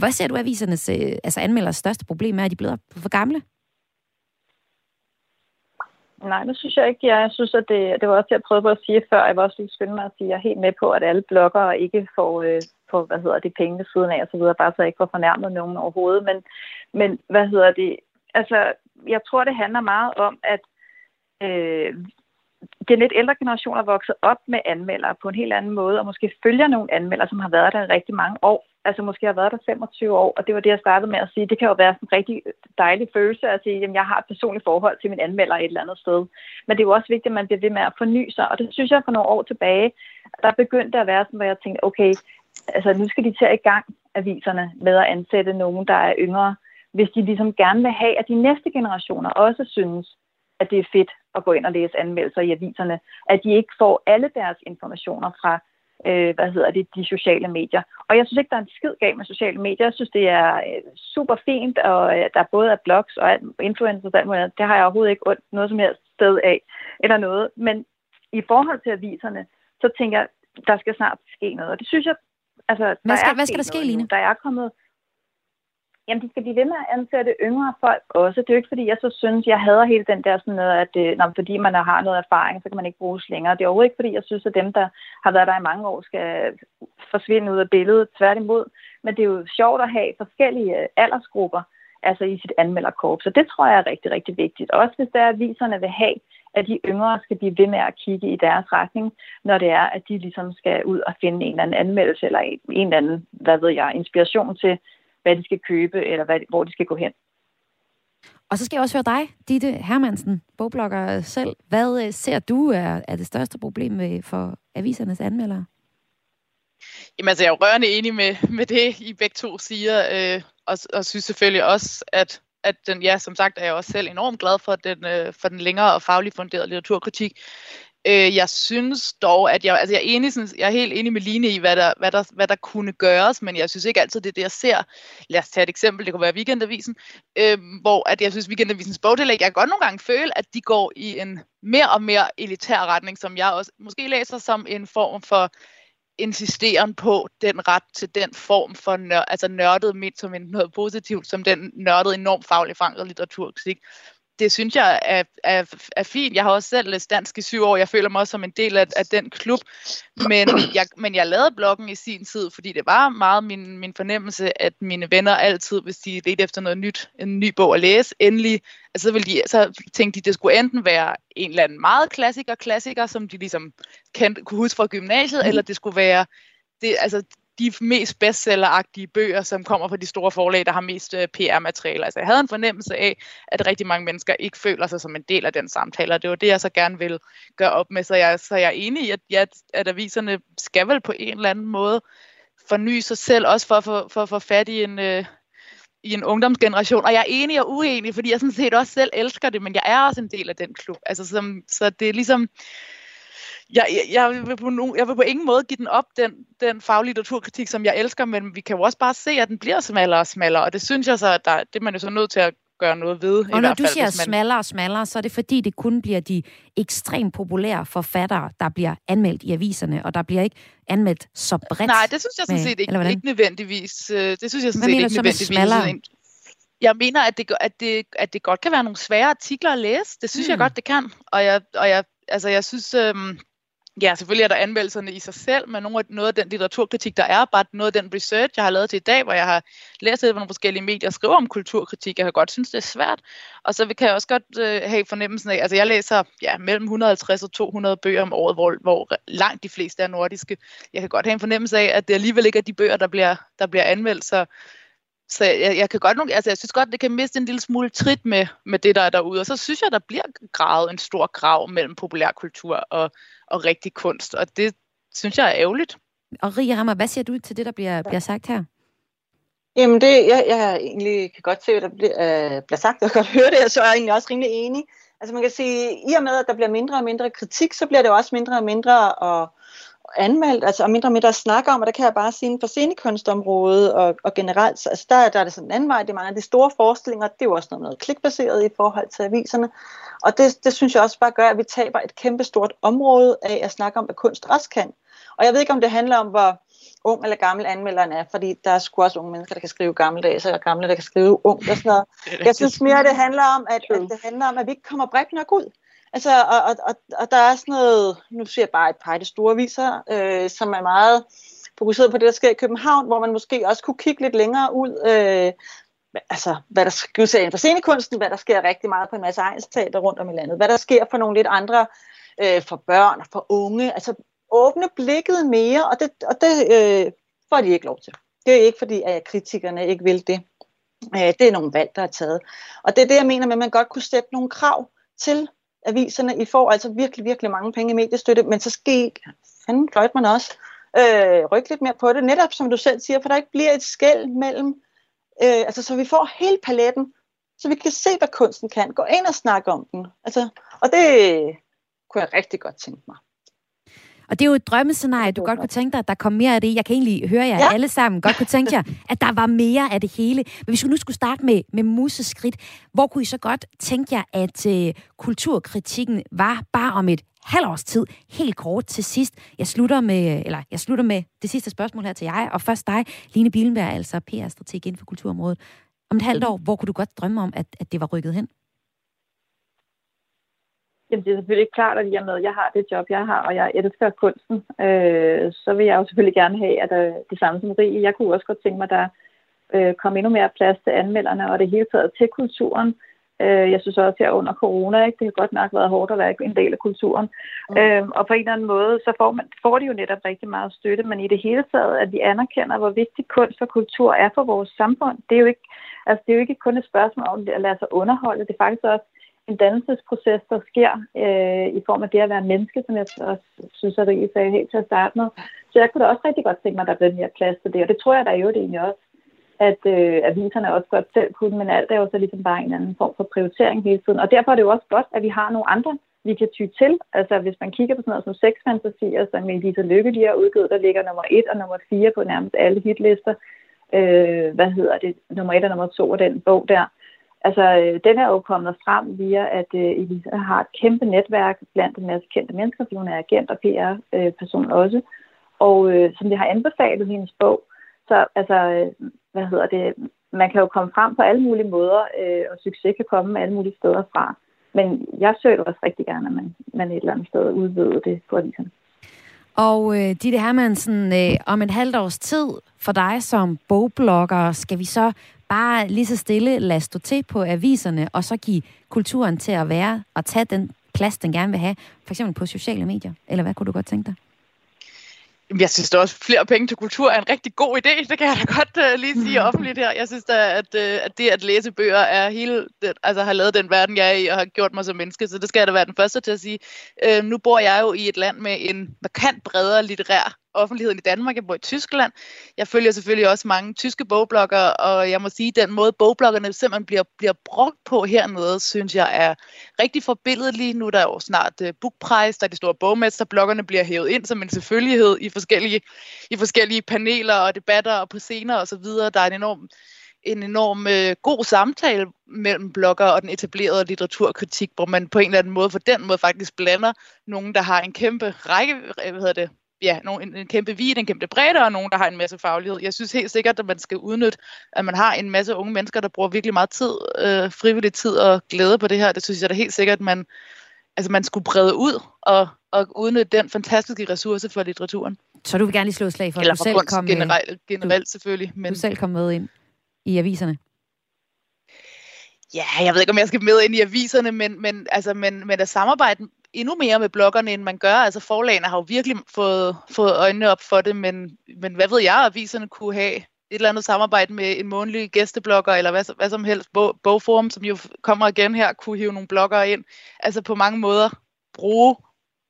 Hvad ser du avisernes øh, altså anmelders største problem er, at de bliver for gamle? Nej, det synes jeg ikke. Jeg synes, at det, det var også det, jeg prøvede på at sige før. Jeg var også lige skynde mig at sige, at jeg er helt med på, at alle bloggere ikke får, øh, får hvad hedder det, penge ved siden af og så videre, bare så jeg ikke får fornærmet nogen overhovedet. Men, men hvad hedder det? Altså, jeg tror, det handler meget om, at øh, den lidt ældre generation er vokset op med anmeldere på en helt anden måde, og måske følger nogle anmeldere, som har været der i rigtig mange år. Altså måske har været der 25 år, og det var det, jeg startede med at sige. Det kan jo være sådan en rigtig dejlig følelse at sige, at jeg har et personligt forhold til min anmelder et eller andet sted. Men det er jo også vigtigt, at man bliver ved med at forny sig, og det synes jeg for nogle år tilbage, der begyndte at være sådan, hvor jeg tænkte, okay, altså nu skal de til i gang, aviserne, med at ansætte nogen, der er yngre, hvis de ligesom gerne vil have, at de næste generationer også synes, at det er fedt at gå ind og læse anmeldelser i aviserne, at de ikke får alle deres informationer fra øh, hvad hedder det, de sociale medier. Og jeg synes ikke, der er en skid galt med sociale medier. Jeg synes, det er øh, super fint, og øh, der både er blogs og influencers og alt muligt. Det har jeg overhovedet ikke noget som helst sted af eller noget. Men i forhold til aviserne, så tænker jeg, der skal snart ske noget. Og det synes jeg, altså, hvad skal, der er hvad skal der ske, Line? Der er kommet, Jamen, de skal blive ved med at ansætte yngre folk også. Det er jo ikke, fordi jeg så synes, jeg hader hele den der sådan noget, at øh, når, fordi man har noget erfaring, så kan man ikke bruges længere. Det er overhovedet ikke, fordi jeg synes, at dem, der har været der i mange år, skal forsvinde ud af billedet. Tværtimod. Men det er jo sjovt at have forskellige øh, aldersgrupper altså i sit anmelderkorps. Så det tror jeg er rigtig, rigtig vigtigt. Også hvis der er, aviserne vil have, at de yngre skal blive ved med at kigge i deres retning, når det er, at de ligesom skal ud og finde en eller anden anmeldelse eller en eller anden, hvad ved jeg, inspiration til, hvad de skal købe, eller hvad, hvor de skal gå hen. Og så skal jeg også høre dig, Ditte Hermansen, bogblogger selv. Hvad øh, ser du er, er det største problem for avisernes anmeldere? Jamen altså, jeg er rørende enig med, med det, I begge to siger, øh, og, og synes selvfølgelig også, at, at den, ja, som sagt, er jeg også selv enormt glad for den, øh, for den længere og fagligt funderede litteraturkritik. Øh, jeg synes dog, at jeg, altså jeg, er enig, sådan, jeg er helt enig med Line i, hvad der, hvad, der, hvad der kunne gøres, men jeg synes ikke altid, det er det, jeg ser. Lad os tage et eksempel, det kunne være Weekendavisen, øh, hvor at jeg synes, Weekendavisens bogdelæg, jeg kan godt nogle gange føle, at de går i en mere og mere elitær retning, som jeg også måske læser som en form for insisteren på den ret til den form for nør, altså nørdet midt som en noget positivt, som den nørdede enormt faglig forankret litteraturkritik det synes jeg er, er, er fint. Jeg har også selv læst dansk i syv år. Jeg føler mig også som en del af, af den klub. Men jeg, men jeg lavede bloggen i sin tid, fordi det var meget min, min fornemmelse, at mine venner altid, hvis de ledte efter noget nyt, en ny bog at læse, endelig, altså, så, ville de, så tænkte de, det skulle enten være en eller anden meget klassiker, klassiker, som de ligesom kendte, kunne huske fra gymnasiet, mm. eller det skulle være det, altså, de mest bestselleragtige bøger, som kommer fra de store forlag, der har mest øh, PR-materiale. Altså jeg havde en fornemmelse af, at rigtig mange mennesker ikke føler sig som en del af den samtale, og det var det, jeg så gerne vil gøre op med. Så jeg, så jeg er enig i, at, ja, at aviserne skal vel på en eller anden måde forny sig selv, også for, for, for at fat i en, øh, i en ungdomsgeneration. Og jeg er enig og uenig, fordi jeg sådan set også selv elsker det, men jeg er også en del af den klub. Altså, som, så det er ligesom jeg, jeg, jeg, vil på no, jeg vil på ingen måde give den op, den, den faglige litteraturkritik, som jeg elsker, men vi kan jo også bare se, at den bliver smallere og smallere, og det synes jeg så, at der, det er man jo så nødt til at gøre noget ved. Og i når hvert du fald, siger man... smallere og smallere, så er det fordi, det kun bliver de ekstremt populære forfattere, der bliver anmeldt i aviserne, og der bliver ikke anmeldt så bredt. Nej, det synes jeg sådan set ikke, ikke nødvendigvis. Øh, det synes jeg sådan Hvad set ikke nødvendigvis. Jeg mener, at det, at, det, at det godt kan være nogle svære artikler at læse. Det synes mm. jeg godt, det kan. Og jeg, og jeg, altså, jeg synes... Øhm, Ja, selvfølgelig er der anmeldelserne i sig selv, men noget af, noget af den litteraturkritik, der er, bare noget af den research, jeg har lavet til i dag, hvor jeg har læst lidt, nogle forskellige medier skriver om kulturkritik, jeg kan godt synes, det er svært. Og så kan jeg også godt øh, have fornemmelsen af, altså jeg læser ja, mellem 150 og 200 bøger om året, hvor, hvor langt de fleste er nordiske. Jeg kan godt have en fornemmelse af, at det alligevel ikke er de bøger, der bliver, der bliver anmeldt, så så jeg, jeg kan godt nogle, altså jeg synes godt, det kan miste en lille smule trit med, med det, der er derude. Og så synes jeg, der bliver gravet en stor grav mellem populærkultur og, og rigtig kunst. Og det synes jeg er ærgerligt. Og Ria Hammer, hvad siger du til det, der bliver, bliver sagt her? Jamen, det, jeg, jeg egentlig kan godt se, hvad der bliver, øh, bliver sagt, og kan godt høre det, og så er jeg egentlig også rimelig enig. Altså man kan sige, i og med, at der bliver mindre og mindre kritik, så bliver det også mindre og mindre og, anmeldt, altså og mindre og mindre at snakke om, og der kan jeg bare sige, for scenekunstområdet og, og generelt, altså der, der er det sådan en anden vej, det er mange af de store forestillinger, det er jo også noget, noget klikbaseret i forhold til aviserne, og det, det synes jeg også bare gør, at vi taber et kæmpestort område af at snakke om, hvad kunst også kan. Og jeg ved ikke, om det handler om, hvor ung eller gammel anmelderen er, fordi der er sgu også unge mennesker, der kan skrive gammeldags, og gamle, der kan skrive ung og sådan noget. Jeg synes mere, det handler om, at, at det handler om, at vi ikke kommer bredt nok ud. Altså, og, og, og, og der er sådan noget, nu ser jeg bare et par af de store viser, øh, som er meget fokuseret på det, der sker i København, hvor man måske også kunne kigge lidt længere ud, øh, altså, hvad der sker inden for scenekunsten, hvad der sker rigtig meget på en masse egensteater rundt om i landet, hvad der sker for nogle lidt andre, øh, for børn og for unge, altså åbne blikket mere, og det, og det øh, får de ikke lov til. Det er ikke fordi, at kritikerne ikke vil det. Øh, det er nogle valg, der er taget. Og det er det, jeg mener med, at man godt kunne sætte nogle krav til aviserne. I får altså virkelig, virkelig mange penge i mediestøtte, men så skal fanden fløjt man også øh, rykke lidt mere på det. Netop som du selv siger, for der ikke bliver et skæld mellem, øh, altså så vi får hele paletten, så vi kan se, hvad kunsten kan. Gå ind og snakke om den. Altså, og det kunne jeg rigtig godt tænke mig. Og det er jo et drømmescenarie, du godt kunne tænke dig, at der kom mere af det. Jeg kan egentlig høre jer ja. alle sammen godt kunne tænke jer, at der var mere af det hele. Men hvis vi nu skulle starte med, med museskridt, hvor kunne I så godt tænke jer, at øh, kulturkritikken var bare om et halvt års tid, helt kort til sidst. Jeg slutter med, eller jeg slutter med det sidste spørgsmål her til jer, og først dig, Line Bilenberg, altså PR-strateg inden for kulturområdet. Om et halvt år, hvor kunne du godt drømme om, at, at det var rykket hen? Jamen, det er selvfølgelig klart, at i og med, at jeg har det job, jeg har, og jeg elsker kunsten, øh, så vil jeg jo selvfølgelig gerne have, at øh, det samme som Rie. Jeg kunne også godt tænke mig, at der øh, kom endnu mere plads til anmelderne, og det hele taget til kulturen. Øh, jeg synes også, at under corona, ikke, det har godt nok været hårdt at være en del af kulturen. Mm. Øh, og på en eller anden måde, så får, man, får de jo netop rigtig meget støtte, men i det hele taget, at vi anerkender, hvor vigtig kunst og kultur er for vores samfund. Det er jo ikke, altså, det er jo ikke kun et spørgsmål om at lade sig underholde, det er faktisk også en dannelsesproces, der sker øh, i form af det at være menneske, som jeg også synes, at Rie sagde helt til at starte med. Så jeg kunne da også rigtig godt tænke mig, at der blev mere plads til det, og det tror jeg, der er jo det egentlig også, at øh, aviserne også godt selv kunne, men alt er jo så ligesom bare en anden form for prioritering hele tiden. Og derfor er det jo også godt, at vi har nogle andre vi kan ty til. Altså hvis man kigger på sådan noget som sexfantasier, som Elisa Lykke lige har udgivet, der ligger nummer et og nummer fire på nærmest alle hitlister. Øh, hvad hedder det? Nummer et og nummer to af den bog der. Altså, øh, den er jo kommet frem via, at øh, Elisa har et kæmpe netværk blandt en masse kendte mennesker, fordi hun er agent og PR-person øh, også. Og øh, som det har anbefalet hendes bog, så altså, øh, hvad hedder det, man kan jo komme frem på alle mulige måder, øh, og succes kan komme alle mulige steder fra. Men jeg søger også rigtig gerne, at man, man et eller andet sted udvider det på aviserne. Og øh, Ditte Hermansen, øh, om et halvt års tid for dig som bogblogger, skal vi så bare lige så stille lade stå til på aviserne, og så give kulturen til at være og tage den plads, den gerne vil have, for eksempel på sociale medier? Eller hvad kunne du godt tænke dig? Jeg synes da også, at flere penge til kultur er en rigtig god idé. Det kan jeg da godt uh, lige sige offentligt her. Jeg synes da, at, uh, at det at læse bøger er hele, det, altså har lavet den verden, jeg er i, og har gjort mig som menneske. Så det skal jeg da være den første til at sige. Uh, nu bor jeg jo i et land med en markant bredere litterær offentligheden i Danmark, jeg bor i Tyskland. Jeg følger selvfølgelig også mange tyske bogblokker, og jeg må sige, at den måde bogbloggerne simpelthen bliver, bliver brugt på hernede, synes jeg er rigtig forbilledelig. Nu er der jo snart øh, uh, bookpris, der er de store bogmester, bloggerne bliver hævet ind som en selvfølgelighed i forskellige, i forskellige paneler og debatter og på scener osv. Der er en enorm en enorm øh, god samtale mellem blogger og den etablerede litteraturkritik, hvor man på en eller anden måde, for den måde faktisk blander nogen, der har en kæmpe række, øh, hvad hedder det, ja, en, en kæmpe vid, en kæmpe bredde, og nogen, der har en masse faglighed. Jeg synes helt sikkert, at man skal udnytte, at man har en masse unge mennesker, der bruger virkelig meget tid, øh, frivillig tid og glæde på det her. Det synes jeg da helt sikkert, at man, altså man skulle brede ud og, og udnytte den fantastiske ressource for litteraturen. Så du vil gerne lige slå slag for, Eller at du selv kom, generelt, generelt selvfølgelig. Men... Du selv kom med ind i aviserne? Ja, jeg ved ikke, om jeg skal med ind i aviserne, men, men, altså, men, men at samarbejde endnu mere med bloggerne, end man gør. Altså forlagene har jo virkelig fået, fået øjnene op for det, men, men hvad ved jeg, aviserne kunne have et eller andet samarbejde med en månedlig gæsteblogger, eller hvad, hvad som helst, bog, bogforum, som jo kommer igen her, kunne hive nogle bloggere ind. Altså på mange måder bruge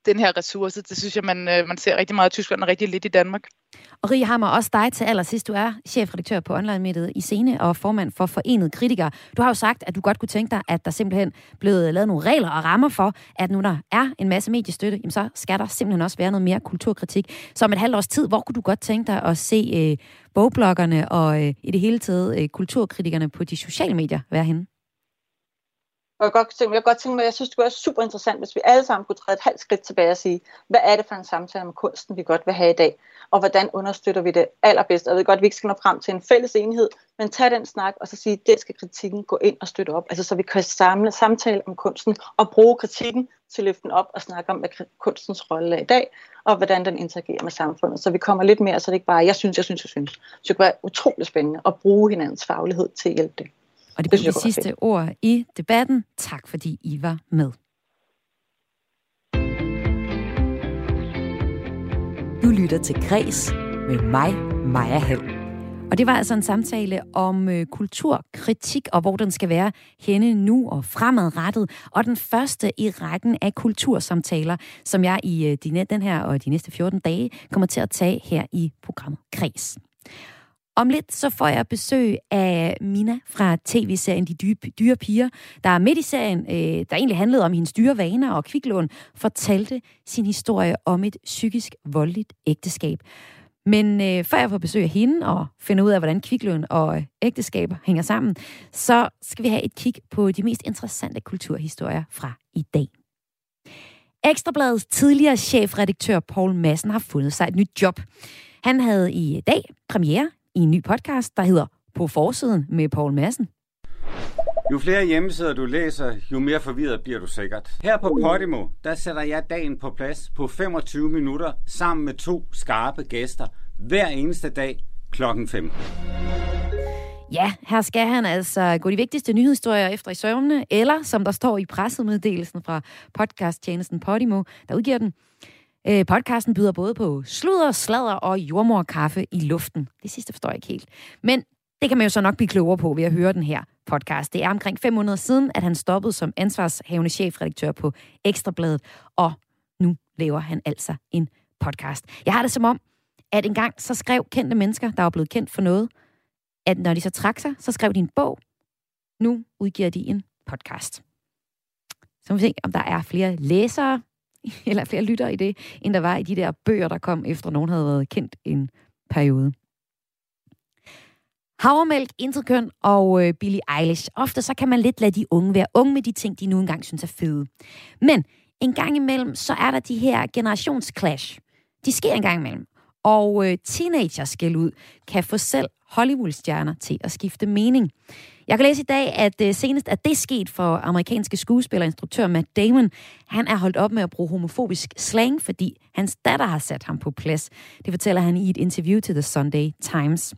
den her ressource. Det synes jeg, man, øh, man ser rigtig meget i Tyskland og rigtig lidt i Danmark. Og Rie Hammer, også dig til allersidst. Du er chefredaktør på online-mediet i Scene og formand for Forenet Kritikere. Du har jo sagt, at du godt kunne tænke dig, at der simpelthen blev lavet nogle regler og rammer for, at nu der er en masse mediestøtte, jamen så skal der simpelthen også være noget mere kulturkritik. Så om et halvt års tid, hvor kunne du godt tænke dig at se øh, bogbloggerne og øh, i det hele taget øh, kulturkritikerne på de sociale medier være henne? Og jeg, godt tænke, jeg godt tænke mig, jeg synes, det kunne være super interessant, hvis vi alle sammen kunne træde et halvt skridt tilbage og sige, hvad er det for en samtale om kunsten, vi godt vil have i dag, og hvordan understøtter vi det allerbedst. Jeg ved godt, at vi ikke skal nå frem til en fælles enhed, men tag den snak, og så sige, det skal kritikken gå ind og støtte op. Altså så vi kan samle samtale om kunsten, og bruge kritikken til at løfte den op og snakke om, hvad kunstens rolle er i dag, og hvordan den interagerer med samfundet. Så vi kommer lidt mere, så det ikke bare, jeg synes, jeg synes, jeg synes. Så det kunne være utroligt spændende at bruge hinandens faglighed til at hjælpe det. Og det bliver de sidste ord i debatten. Tak fordi I var med. Du lytter til Græs med mig, Maja Hall. Og det var altså en samtale om øh, kulturkritik og hvor den skal være henne nu og fremadrettet. Og den første i rækken af kultursamtaler, som jeg i øh, de, den her og de næste 14 dage kommer til at tage her i programmet Kreds. Om lidt så får jeg besøg af Mina fra tv-serien De dyre, dyre Piger, der midt i serien, øh, der egentlig handlede om hendes dyre vaner og kviklån, fortalte sin historie om et psykisk voldeligt ægteskab. Men øh, før jeg får besøg af hende og finder ud af, hvordan kviklån og øh, ægteskab hænger sammen, så skal vi have et kig på de mest interessante kulturhistorier fra i dag. Ekstrabladets tidligere chefredaktør Paul Madsen har fundet sig et nyt job. Han havde i dag premiere i en ny podcast, der hedder På forsiden med Paul Madsen. Jo flere hjemmesider du læser, jo mere forvirret bliver du sikkert. Her på Podimo, der sætter jeg dagen på plads på 25 minutter sammen med to skarpe gæster hver eneste dag klokken 5. Ja, her skal han altså gå de vigtigste nyhedshistorier efter i søvnene, eller som der står i pressemeddelelsen fra podcasttjenesten Podimo, der udgiver den, Øh, podcasten byder både på sludder, sladder og jordmorkaffe i luften. Det sidste forstår jeg ikke helt. Men det kan man jo så nok blive klogere på ved at høre den her podcast. Det er omkring fem måneder siden, at han stoppede som ansvarshavende chefredaktør på Ekstrabladet, og nu laver han altså en podcast. Jeg har det som om, at engang så skrev kendte mennesker, der var blevet kendt for noget, at når de så trak sig, så skrev de en bog. Nu udgiver de en podcast. Så må vi se, om der er flere læsere, eller flere lytter i det, end der var i de der bøger, der kom efter nogen havde været kendt en periode. Havremælk, Interkøn og øh, Billie Eilish. Ofte så kan man lidt lade de unge være unge med de ting, de nu engang synes er fede. Men en gang imellem, så er der de her generationsclash. De sker en gang imellem. Og øh, teenagers skal ud kan få selv Hollywood-stjerner til at skifte mening. Jeg kan læse i dag, at øh, senest er det sket for amerikanske skuespiller og instruktør Matt Damon. Han er holdt op med at bruge homofobisk slang, fordi hans datter har sat ham på plads. Det fortæller han i et interview til The Sunday Times.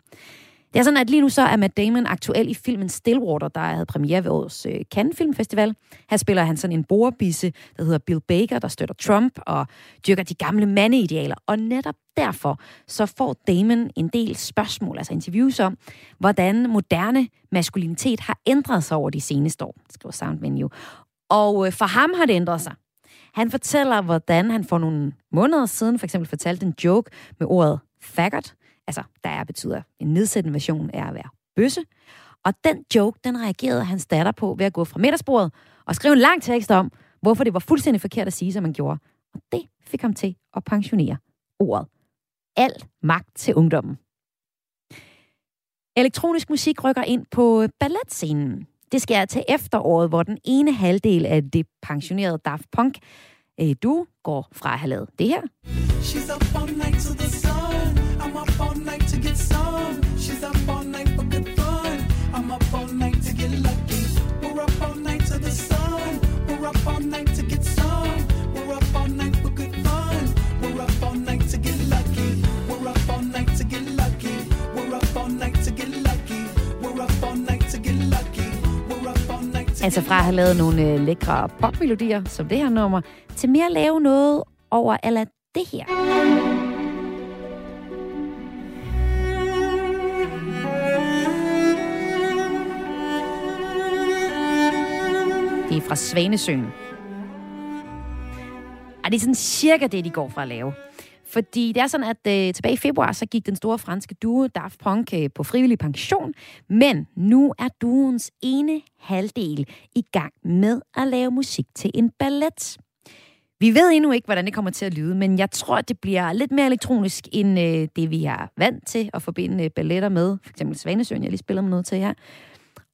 Det er sådan, at lige nu så er Matt Damon aktuel i filmen Stillwater, der havde premiere ved årets øh, Cannes Filmfestival. Her spiller han sådan en borebisse, der hedder Bill Baker, der støtter Trump og dyrker de gamle mandeidealer. Og netop derfor så får Damon en del spørgsmål, altså interviews om, hvordan moderne maskulinitet har ændret sig over de seneste år, skriver Sound Menu. Og øh, for ham har det ændret sig. Han fortæller, hvordan han for nogle måneder siden for eksempel fortalte en joke med ordet faggot, altså der er betyder en nedsættende version af at være bøsse. Og den joke, den reagerede hans datter på ved at gå fra middagsbordet og skrive en lang tekst om, hvorfor det var fuldstændig forkert at sige, som man gjorde. Og det fik ham til at pensionere ordet. Al magt til ungdommen. Elektronisk musik rykker ind på balletscenen. Det sker til efteråret, hvor den ene halvdel af det pensionerede Daft Punk øh, du går fra at have lavet det her. She's up all night to the sun. All night to get some. She's up all night for good fun. I'm up all night to get lucky. We're up all night to the sun. We're up all night to get some. We're up all night for good fun. We're up all night to get lucky. We're up all night to get lucky. We're up all night to get lucky. We're up all night to get lucky. We're up all night to Altså fra at have lavet nogle øh, lækre popmelodier, som det her nummer, til mere at lave noget over eller det her. Det er fra Svanesøen. Og det er sådan cirka det, de går fra at lave. Fordi det er sådan, at øh, tilbage i februar, så gik den store franske duo Daft Punk øh, på frivillig pension. Men nu er duens ene halvdel i gang med at lave musik til en ballet. Vi ved endnu ikke, hvordan det kommer til at lyde, men jeg tror, at det bliver lidt mere elektronisk, end øh, det, vi er vant til at forbinde øh, balletter med. For eksempel Svanesøen, jeg lige spiller med noget til her.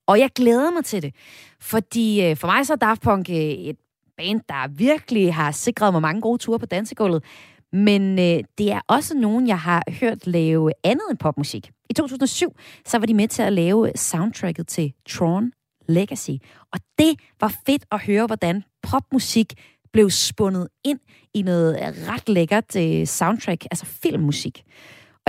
Og jeg glæder mig til det, fordi øh, for mig så er Daft Punk øh, et band, der virkelig har sikret mig mange gode ture på dansegulvet. Men øh, det er også nogen, jeg har hørt lave andet end popmusik. I 2007, så var de med til at lave soundtracket til Tron Legacy. Og det var fedt at høre, hvordan popmusik blev spundet ind i noget ret lækkert øh, soundtrack, altså filmmusik.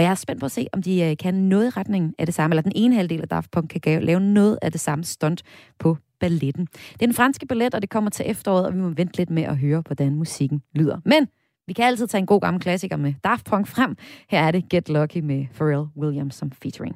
Og jeg er spændt på at se, om de øh, kan noget i retning af det samme, eller den ene halvdel af Daft Punk kan lave noget af det samme stunt på balletten. Det er den franske ballet, og det kommer til efteråret, og vi må vente lidt med at høre, hvordan musikken lyder. Men vi kan altid tage en god gammel klassiker med Daft Punk frem. Her er det Get Lucky med Pharrell Williams som featuring.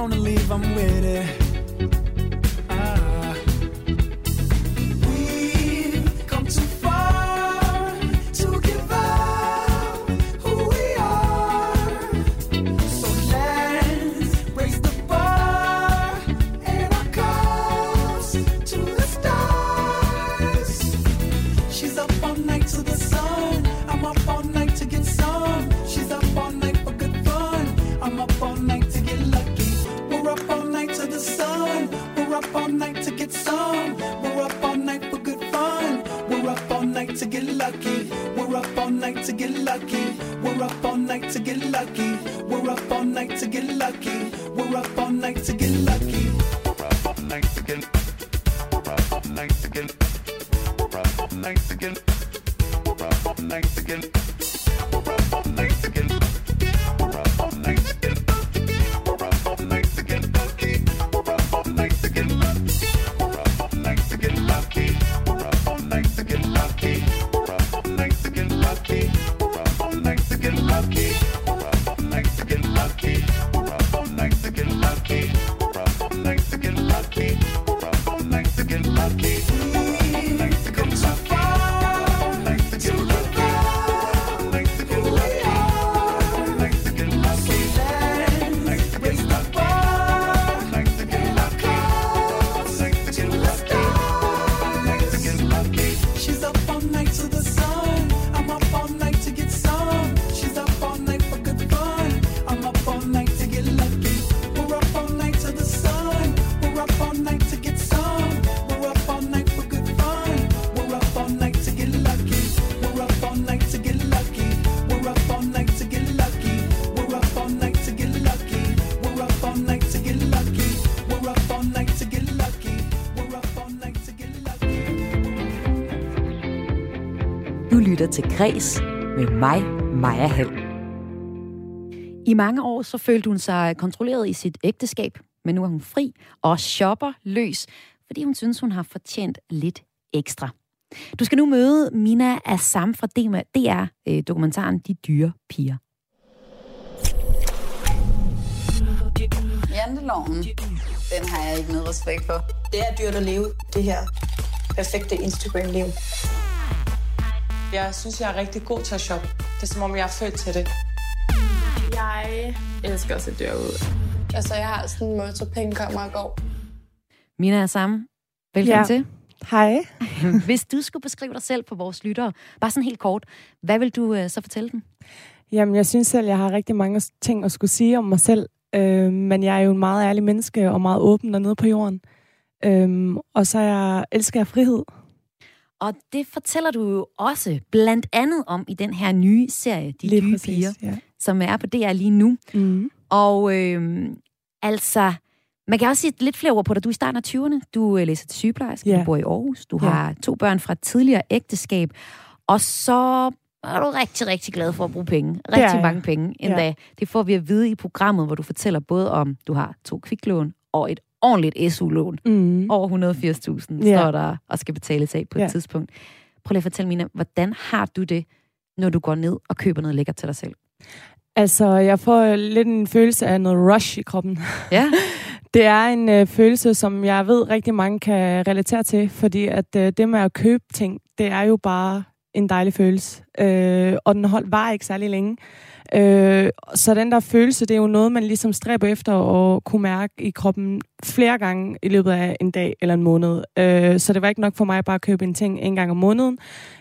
Wanna leave, I'm with it. Græs med mig, Maja Hall. I mange år så følte hun sig kontrolleret i sit ægteskab, men nu er hun fri og shopper løs, fordi hun synes, hun har fortjent lidt ekstra. Du skal nu møde Mina Assam fra DR-dokumentaren De Dyre Piger. Janteloven, den har jeg ikke noget respekt for. Det er dyrt at leve det her perfekte Instagram-liv. Jeg synes, jeg er rigtig god til at shoppe. Det er som om, jeg er født til det. Jeg elsker at se dyr ud. Altså, jeg har sådan en motto, penge kommer og går. Mina Assam, velkommen Ja. til. Hej. Hvis du skulle beskrive dig selv for vores lyttere, bare sådan helt kort, hvad vil du øh, så fortælle dem? Jamen, jeg synes selv, jeg har rigtig mange ting at skulle sige om mig selv. Øh, men jeg er jo en meget ærlig menneske og meget åben dernede på jorden. Øh, og så jeg, elsker jeg frihed. Og det fortæller du jo også blandt andet om i den her nye serie, De Lige Nye præcis, Piger, ja. som er på DR lige nu. Mm. Og øh, altså, man kan også sige lidt flere ord på dig. Du er i starten af 20'erne. Du øh, læser til sygeplejerske. Ja. Du bor i Aarhus. Du Ja. har to børn fra et tidligere ægteskab. Og så er du rigtig, rigtig glad for at bruge penge. Rigtig jeg. mange penge endda. Ja. Det får vi at vide i programmet, hvor du fortæller både om, du har to kviklån og et ordentligt SU-lån. Mm. Over 180.000 Ja. står der og skal betales af på et Ja. tidspunkt. Prøv lige at fortælle, Mina, hvordan har du det, når du går ned og køber noget lækkert til dig selv? Altså, jeg får lidt en følelse af noget rush i kroppen. Ja. Det er en øh, følelse, som jeg ved rigtig mange kan relatere til, fordi at øh, det med at købe ting, det er jo bare en dejlig følelse. Øh, og den hold var ikke særlig længe. Øh, så den der følelse, det er jo noget, man ligesom stræber efter at kunne mærke i kroppen flere gange i løbet af en dag eller en måned. Øh, så det var ikke nok for mig bare at købe en ting en gang om måneden.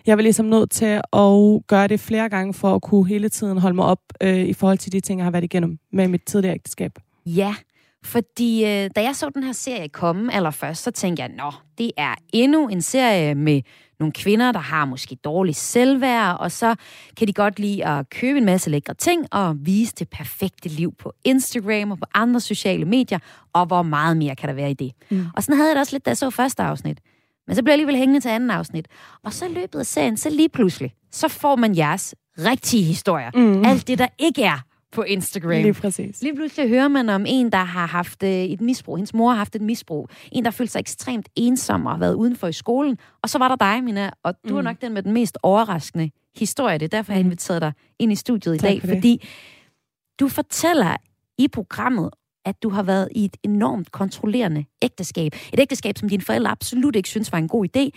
Jeg var ligesom nødt til at gøre det flere gange for at kunne hele tiden holde mig op øh, i forhold til de ting, jeg har været igennem med mit tidligere ægteskab. Ja, fordi øh, da jeg så den her serie komme allerførst, så tænkte jeg, nå, det er endnu en serie med nogle kvinder, der har måske dårligt selvværd, og så kan de godt lide at købe en masse lækre ting og vise det perfekte liv på Instagram og på andre sociale medier, og hvor meget mere kan der være i det. Mm. Og sådan havde jeg det også lidt, da jeg så første afsnit. Men så blev jeg alligevel hængende til anden afsnit. Og så i løbet af serien, så lige pludselig, så får man jeres rigtige historier. Mm. Alt det, der ikke er på Instagram. Lige præcis. Lige pludselig hører man om en, der har haft øh, et misbrug. Hendes mor har haft et misbrug. En, der følte sig ekstremt ensom og har været udenfor i skolen. Og så var der dig, Mina, og du mm. er Mm. nok den med den mest overraskende historie. Det er derfor, jeg har inviteret dig ind i studiet i Tak dag, for fordi du fortæller i programmet, at du har været i et enormt kontrollerende ægteskab. Et ægteskab, som dine forældre absolut ikke synes var en god idé.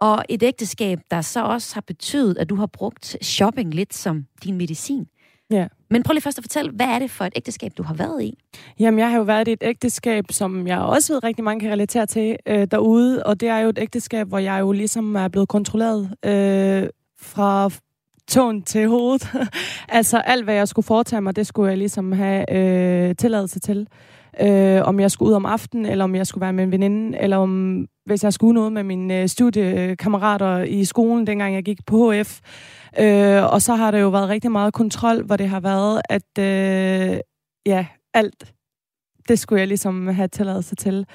Og et ægteskab, der så også har betydet, at du har brugt shopping lidt som din medicin. Ja. Men prøv lige først at fortælle, hvad er det for et ægteskab, du har været i? Jamen, jeg har jo været i et ægteskab, som jeg også ved rigtig mange kan relatere til øh, derude, og det er jo et ægteskab, hvor jeg jo ligesom er blevet kontrolleret øh, fra tåen til hovedet. altså alt, hvad jeg skulle foretage mig, det skulle jeg ligesom have øh, tilladelse til. Øh, om jeg skulle ud om aftenen, eller om jeg skulle være med en veninde, eller om hvis jeg skulle noget med mine øh, studiekammerater i skolen, dengang jeg gik på HF. Øh, og så har der jo været rigtig meget kontrol, hvor det har været, at øh, ja, alt det skulle jeg ligesom have tilladelse til.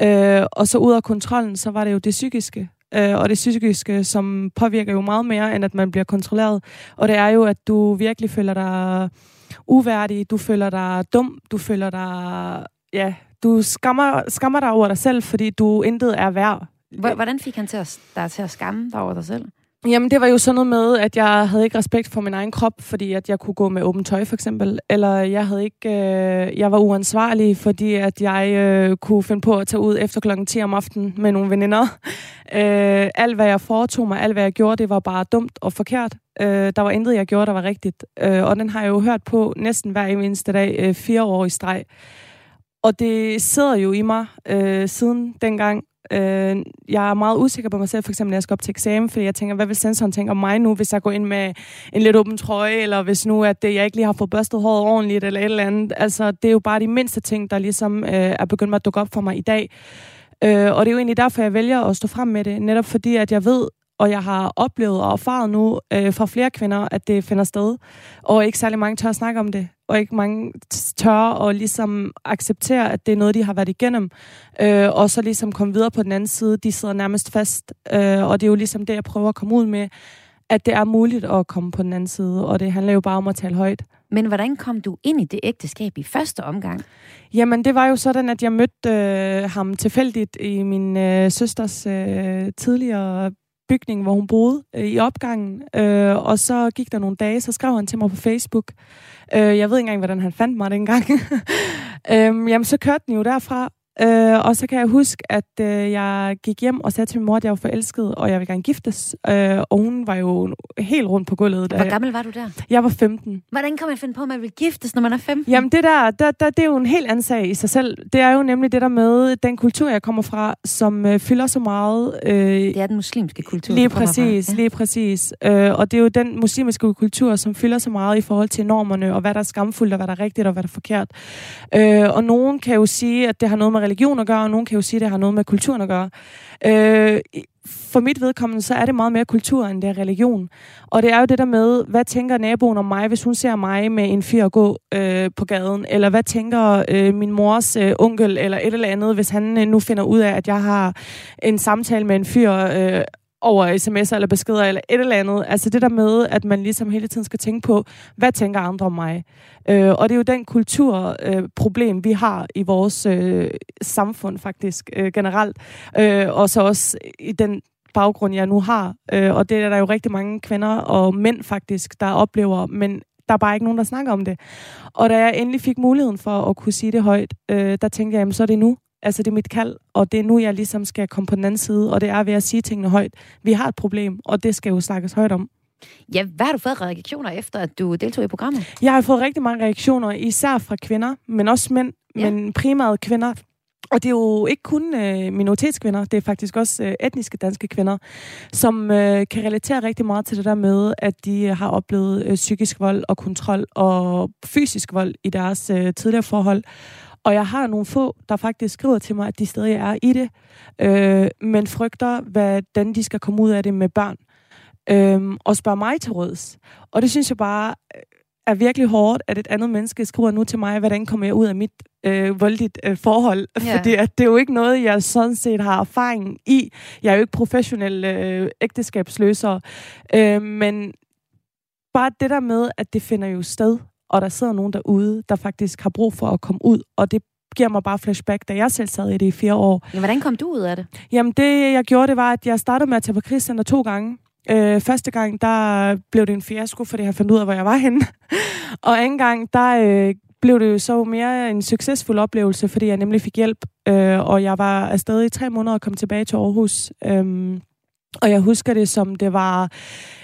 Øh, og så ud af kontrollen, så var det jo det psykiske. Øh, og det psykiske, som påvirker jo meget mere, end at man bliver kontrolleret. Og det er jo, at du virkelig føler dig uværdig, du føler dig dum, du føler dig... Ja, du skammer, skammer dig over dig selv, fordi du intet er værd. Hvordan fik han til at, dig til at skamme dig over dig selv? Jamen, det var jo sådan noget med, at jeg havde ikke respekt for min egen krop, fordi at jeg kunne gå med åbent tøj, for eksempel. Eller jeg havde ikke, øh, jeg var uansvarlig, fordi at jeg øh, kunne finde på at tage ud efter klokken 10 om aftenen med nogle veninder. Øh, alt, hvad jeg foretog mig, alt, hvad jeg gjorde, det var bare dumt og forkert. Øh, der var intet, jeg gjorde, der var rigtigt. Øh, og den har jeg jo hørt på næsten hver eneste dag, øh, fire år i streg. Og det sidder jo i mig øh, siden dengang, Øh, jeg er meget usikker på mig selv, for eksempel når jeg skal op til eksamen, fordi jeg tænker, hvad vil sensoren tænke om mig nu, hvis jeg går ind med en lidt åben trøje, eller hvis nu, at det, jeg ikke lige har fået børstet håret ordentligt, eller et eller andet. Altså, det er jo bare de mindste ting, der ligesom øh, er begyndt at dukke op for mig i dag. Øh, og det er jo egentlig derfor, jeg vælger at stå frem med det, netop fordi, at jeg ved, og jeg har oplevet og erfaret nu øh, fra flere kvinder, at det finder sted, og ikke særlig mange tør at snakke om det, og ikke mange tør at ligesom acceptere, at det er noget, de har været igennem, øh, og så ligesom komme videre på den anden side. De sidder nærmest fast, øh, og det er jo ligesom det, jeg prøver at komme ud med, at det er muligt at komme på den anden side, og det handler jo bare om at tale højt. Men hvordan kom du ind i det ægteskab i første omgang? Jamen, det var jo sådan, at jeg mødte øh, ham tilfældigt i min øh, søsters øh, tidligere bygning, hvor hun boede øh, i opgangen. Øh, og så gik der nogle dage, så skrev han til mig på Facebook. Øh, jeg ved ikke engang, hvordan han fandt mig dengang. øh, jamen, så kørte den jo derfra, Øh, og så kan jeg huske, at øh, jeg gik hjem og sagde til min mor, at jeg var forelsket, og jeg ville gerne giftes. Øh, og hun var jo helt rundt på gulvet. Hvor gammel var du der? Jeg var 15. Hvordan kan man finde på, at man vil giftes, når man er 15? Jamen det der, der, der, det er jo en helt anden sag i sig selv. Det er jo nemlig det der med den kultur, jeg kommer fra, som øh, fylder så meget. Øh, det er den muslimske kultur, Lige præcis, ja. lige præcis. Øh, og det er jo den muslimske kultur, som fylder så meget i forhold til normerne, og hvad der er skamfuldt, og hvad der er rigtigt, og hvad der er forkert. Øh, og nogen kan jo sige, at det har noget med religion at gøre, og nogen kan jo sige, at det har noget med kulturen at gøre. Øh, for mit vedkommende, så er det meget mere kultur, end det er religion. Og det er jo det der med, hvad tænker naboen om mig, hvis hun ser mig med en fyr gå øh, på gaden? Eller hvad tænker øh, min mors øh, onkel, eller et eller andet, hvis han øh, nu finder ud af, at jeg har en samtale med en fyr øh, over sms'er eller beskeder eller et eller andet. Altså det der med, at man ligesom hele tiden skal tænke på, hvad tænker andre om mig? Øh, og det er jo den kulturproblem, øh, vi har i vores øh, samfund faktisk øh, generelt. Øh, og så også i den baggrund, jeg nu har. Øh, og det er der jo rigtig mange kvinder og mænd faktisk, der oplever, men der er bare ikke nogen, der snakker om det. Og da jeg endelig fik muligheden for at kunne sige det højt, øh, der tænkte jeg, jamen så er det nu. Altså, det er mit kald, og det er nu, jeg ligesom skal komme på den anden side, og det er ved at sige tingene højt. Vi har et problem, og det skal jo snakkes højt om. Ja, hvad har du fået reaktioner efter, at du deltog i programmet? Jeg har fået rigtig mange reaktioner, især fra kvinder, men også mænd, ja. men primært kvinder. Og det er jo ikke kun øh, minoritetskvinder, det er faktisk også øh, etniske danske kvinder, som øh, kan relatere rigtig meget til det der med, at de har oplevet øh, psykisk vold og kontrol og fysisk vold i deres øh, tidligere forhold. Og jeg har nogle få, der faktisk skriver til mig, at de stadig er i det, øh, men frygter, hvordan de skal komme ud af det med børn. Øh, og spørger mig til råds. Og det synes jeg bare øh, er virkelig hårdt, at et andet menneske skriver nu til mig, hvordan kommer jeg ud af mit øh, voldeligt øh, forhold. Yeah. Fordi at det er jo ikke noget, jeg sådan set har erfaring i. Jeg er jo ikke professionel øh, ægteskabsløser. Øh, men bare det der med, at det finder jo sted og der sidder nogen derude, der faktisk har brug for at komme ud, og det giver mig bare flashback, da jeg selv sad i det i fire år. Ja, hvordan kom du ud af det? Jamen, det jeg gjorde, det var, at jeg startede med at tage på krigscenter to gange. Øh, første gang, der blev det en fiasko, fordi jeg fandt ud af, hvor jeg var henne. og anden gang, der øh, blev det jo så mere en succesfuld oplevelse, fordi jeg nemlig fik hjælp, øh, og jeg var afsted i tre måneder og kom tilbage til Aarhus. Øh, og jeg husker det som det var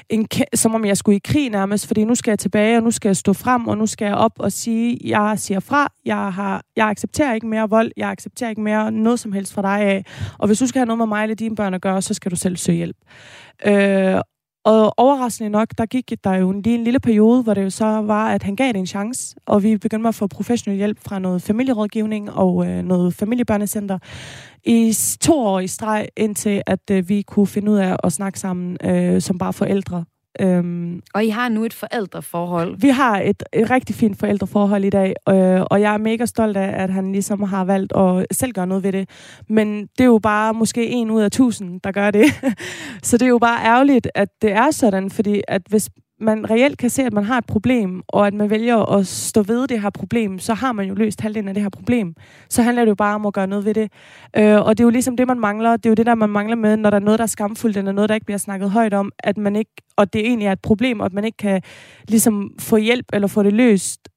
en, som om jeg skulle i krig nærmest, fordi nu skal jeg tilbage, og nu skal jeg stå frem, og nu skal jeg op og sige, jeg siger fra, jeg, har, jeg accepterer ikke mere vold, jeg accepterer ikke mere noget som helst fra dig af, og hvis du skal have noget med mig eller dine børn at gøre, så skal du selv søge hjælp. Øh, og overraskende nok, der gik der jo lige en lille periode, hvor det jo så var, at han gav det en chance, og vi begyndte at få professionel hjælp fra noget familierådgivning og øh, noget familiebørnecenter i to år i streg, indtil at øh, vi kunne finde ud af at snakke sammen øh, som bare forældre. Øhm, Og I har nu et forældreforhold. vi har et, et rigtig fint forældreforhold i dag, øh, og jeg er mega stolt af, at han ligesom har valgt at selv gøre noget ved det. Men det er jo bare måske en ud af tusind, der gør det. Så det er jo bare ærgerligt, at det er sådan, fordi at hvis man reelt kan se, at man har et problem, og at man vælger at stå ved det her problem, så har man jo løst halvdelen af det her problem. Så handler det jo bare om at gøre noget ved det. Øh, og det er jo ligesom det, man mangler. Det er jo det, der man mangler med, når der er noget, der er skamfuldt, eller noget, der ikke bliver snakket højt om, at man ikke, og det egentlig er et problem, og at man ikke kan ligesom få hjælp eller få det løst,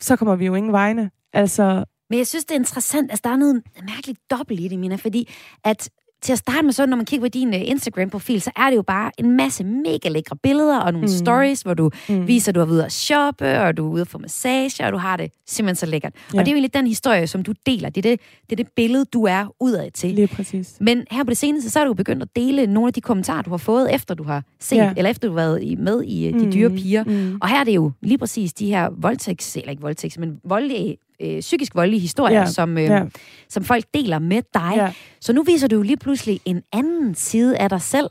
så kommer vi jo ingen vegne. Altså, Men jeg synes, det er interessant. Altså, der er noget mærkeligt dobbelt i det, Mina, fordi at til at starte med så, når man kigger på din uh, Instagram-profil, så er det jo bare en masse mega lækre billeder og nogle Mm. mm. stories, hvor du Mm. mm. viser, at du er ude at shoppe, og du er ude få massage, og du har det simpelthen så lækkert. Ja. Og det er jo egentlig den historie, som du deler. Det er det, det, er det billede, du er udad til. lige præcis. Men her på det seneste, så er du begyndt at dele nogle af de kommentarer, du har fået, efter du har set, Ja. eller efter du har været med i uh, De Dyre Piger. Mm. Og her er det jo lige præcis de her voldtægts, eller ikke voldtægts, men voldelige, øh, psykisk voldelige historier, Ja, som, øh, ja. som folk deler med dig. Ja. Så nu viser du jo lige pludselig en anden side af dig selv.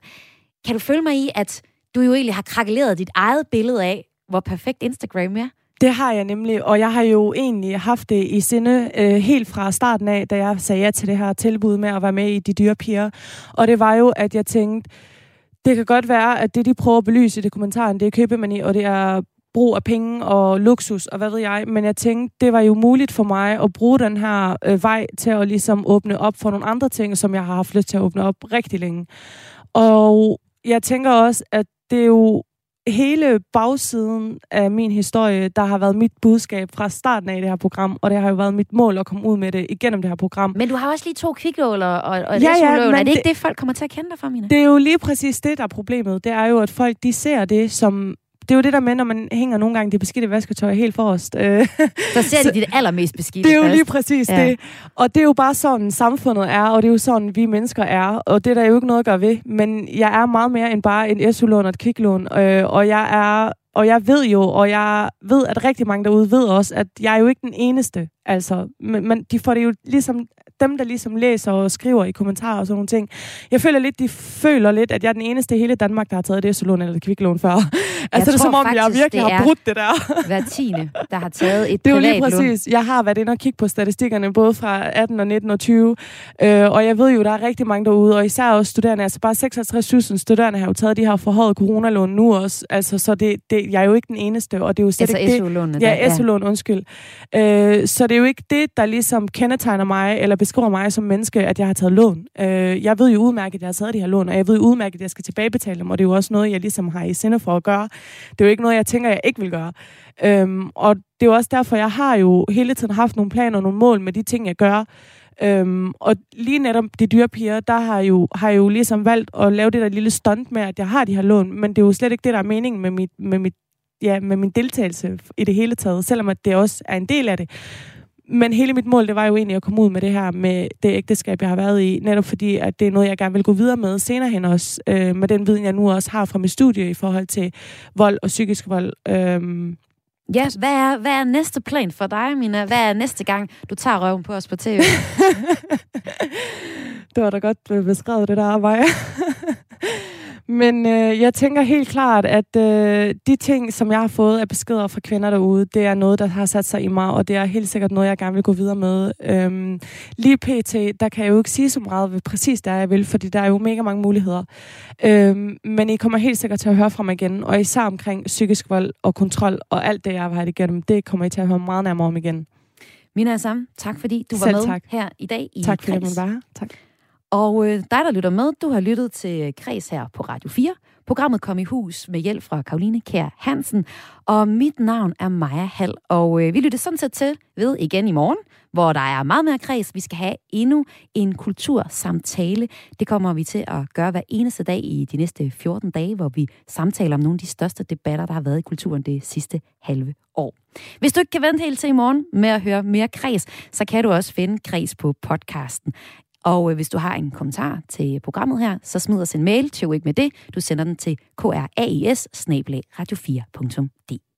Kan du følge mig i, at du jo egentlig har krakeleret dit eget billede af, hvor perfekt Instagram er? Det har jeg nemlig, og jeg har jo egentlig haft det i sinde øh, helt fra starten af, da jeg sagde ja til det her tilbud med at være med i De Dyre Piger. Og det var jo, at jeg tænkte, det kan godt være, at det, de prøver at belyse i det kommentaren, det er købemani, og det er brug af penge og luksus, og hvad ved jeg. Men jeg tænkte, det var jo muligt for mig at bruge den her øh, vej til at ligesom åbne op for nogle andre ting, som jeg har haft lyst til at åbne op rigtig længe. Og jeg tænker også, at det er jo hele bagsiden af min historie, der har været mit budskab fra starten af det her program, og det har jo været mit mål at komme ud med det igennem det her program. Men du har også lige to kviklål og, og, Ja, ja, men Er det ikke det- det, folk kommer til at kende dig for, Mina? Det er jo lige præcis det, der er problemet. Det er jo, at folk de ser det som... Det er jo det der med, når man hænger nogle gange det beskidte vasketøj helt forrest. Øh, Så ser de dit allermest beskidte Det er jo lige præcis Ja. det. Og det er jo bare sådan, samfundet er, og det er jo sådan, vi mennesker er. Og det er der jo ikke noget at gøre ved. Men jeg er meget mere end bare en SU-lån og et kviklån. Øh, og jeg er... Og jeg ved jo, og jeg ved, at rigtig mange derude ved også, at jeg er jo ikke den eneste. Altså, men, men de får det jo ligesom, dem der ligesom læser og skriver i kommentarer og sådan nogle ting. Jeg føler lidt, de føler lidt, at jeg er den eneste i hele Danmark, der har taget et SU-lån eller kviklån før. altså, det er som om, jeg faktisk, virkelig det har brudt det der. Hver tiende, der har taget et Det er jo lige præcis. Jeg har været inde og kigge på statistikkerne, både fra 18 og 19 og 20. Øh, og jeg ved jo, der er rigtig mange derude, og især også studerende. Altså bare 56.000 studerende har jo taget de her forhøjet coronalån nu også. Altså, så det, det, jeg er jo ikke den eneste, og det er jo slet Altså ikke det. Ja. SU-lån, undskyld. Øh, så det er jo ikke det, der ligesom kendetegner mig, eller beskriver mig som menneske, at jeg har taget lån. Øh, jeg ved jo udmærket, at jeg har taget de her lån, og jeg ved jo udmærket, at jeg skal tilbagebetale dem, og det er jo også noget, jeg ligesom har i sinde for at gøre. Det er jo ikke noget, jeg tænker, jeg ikke vil gøre. Øhm, og det er jo også derfor, jeg har jo hele tiden haft nogle planer og nogle mål med de ting, jeg gør. Øhm, og lige netop de dyre piger, der har jo, har jo ligesom valgt at lave det der lille stunt med, at jeg har de her lån, men det er jo slet ikke det, der er meningen med, mit, med, mit, ja, med min deltagelse i det hele taget, selvom at det også er en del af det. Men hele mit mål, det var jo egentlig at komme ud med det her, med det ægteskab, jeg har været i, netop fordi, at det er noget, jeg gerne vil gå videre med senere hen også, øh, med den viden, jeg nu også har fra mit studie i forhold til vold og psykisk vold. Øhm, Ja, hvad er, hvad er næste plan for dig, Mina? Hvad er næste gang, du tager røven på os på tv? det var da godt øh, beskrevet, det der arbejde. Men øh, jeg tænker helt klart, at øh, de ting, som jeg har fået af beskeder fra kvinder derude, det er noget, der har sat sig i mig, og det er helt sikkert noget, jeg gerne vil gå videre med. Øhm, lige pt, der kan jeg jo ikke sige så meget ved præcis det, jeg vil, fordi der er jo mega mange muligheder. Øhm, men I kommer helt sikkert til at høre fra mig igen, og især omkring psykisk vold og kontrol og alt det, jeg har været igennem, det kommer I til at høre meget nærmere om igen. Mina Assam, tak fordi du var Selv med tak. her i dag i Tak fordi måtte være her. Tak. Og øh, dig, der lytter med, du har lyttet til øh, Kreds her på Radio 4. Programmet kom i hus med hjælp fra Karoline Kær Hansen, og mit navn er Maja Hall, og øh, vi lytter sådan set til ved igen i morgen, hvor der er meget mere kreds. Vi skal have endnu en kultursamtale. Det kommer vi til at gøre hver eneste dag i de næste 14 dage, hvor vi samtaler om nogle af de største debatter, der har været i kulturen det sidste halve år. Hvis du ikke kan vente helt til i morgen med at høre mere kreds, så kan du også finde kreds på podcasten. Og øh, hvis du har en kommentar til programmet her, så smid os en mail til ikke med det. Du sender den til krais radio4.dk.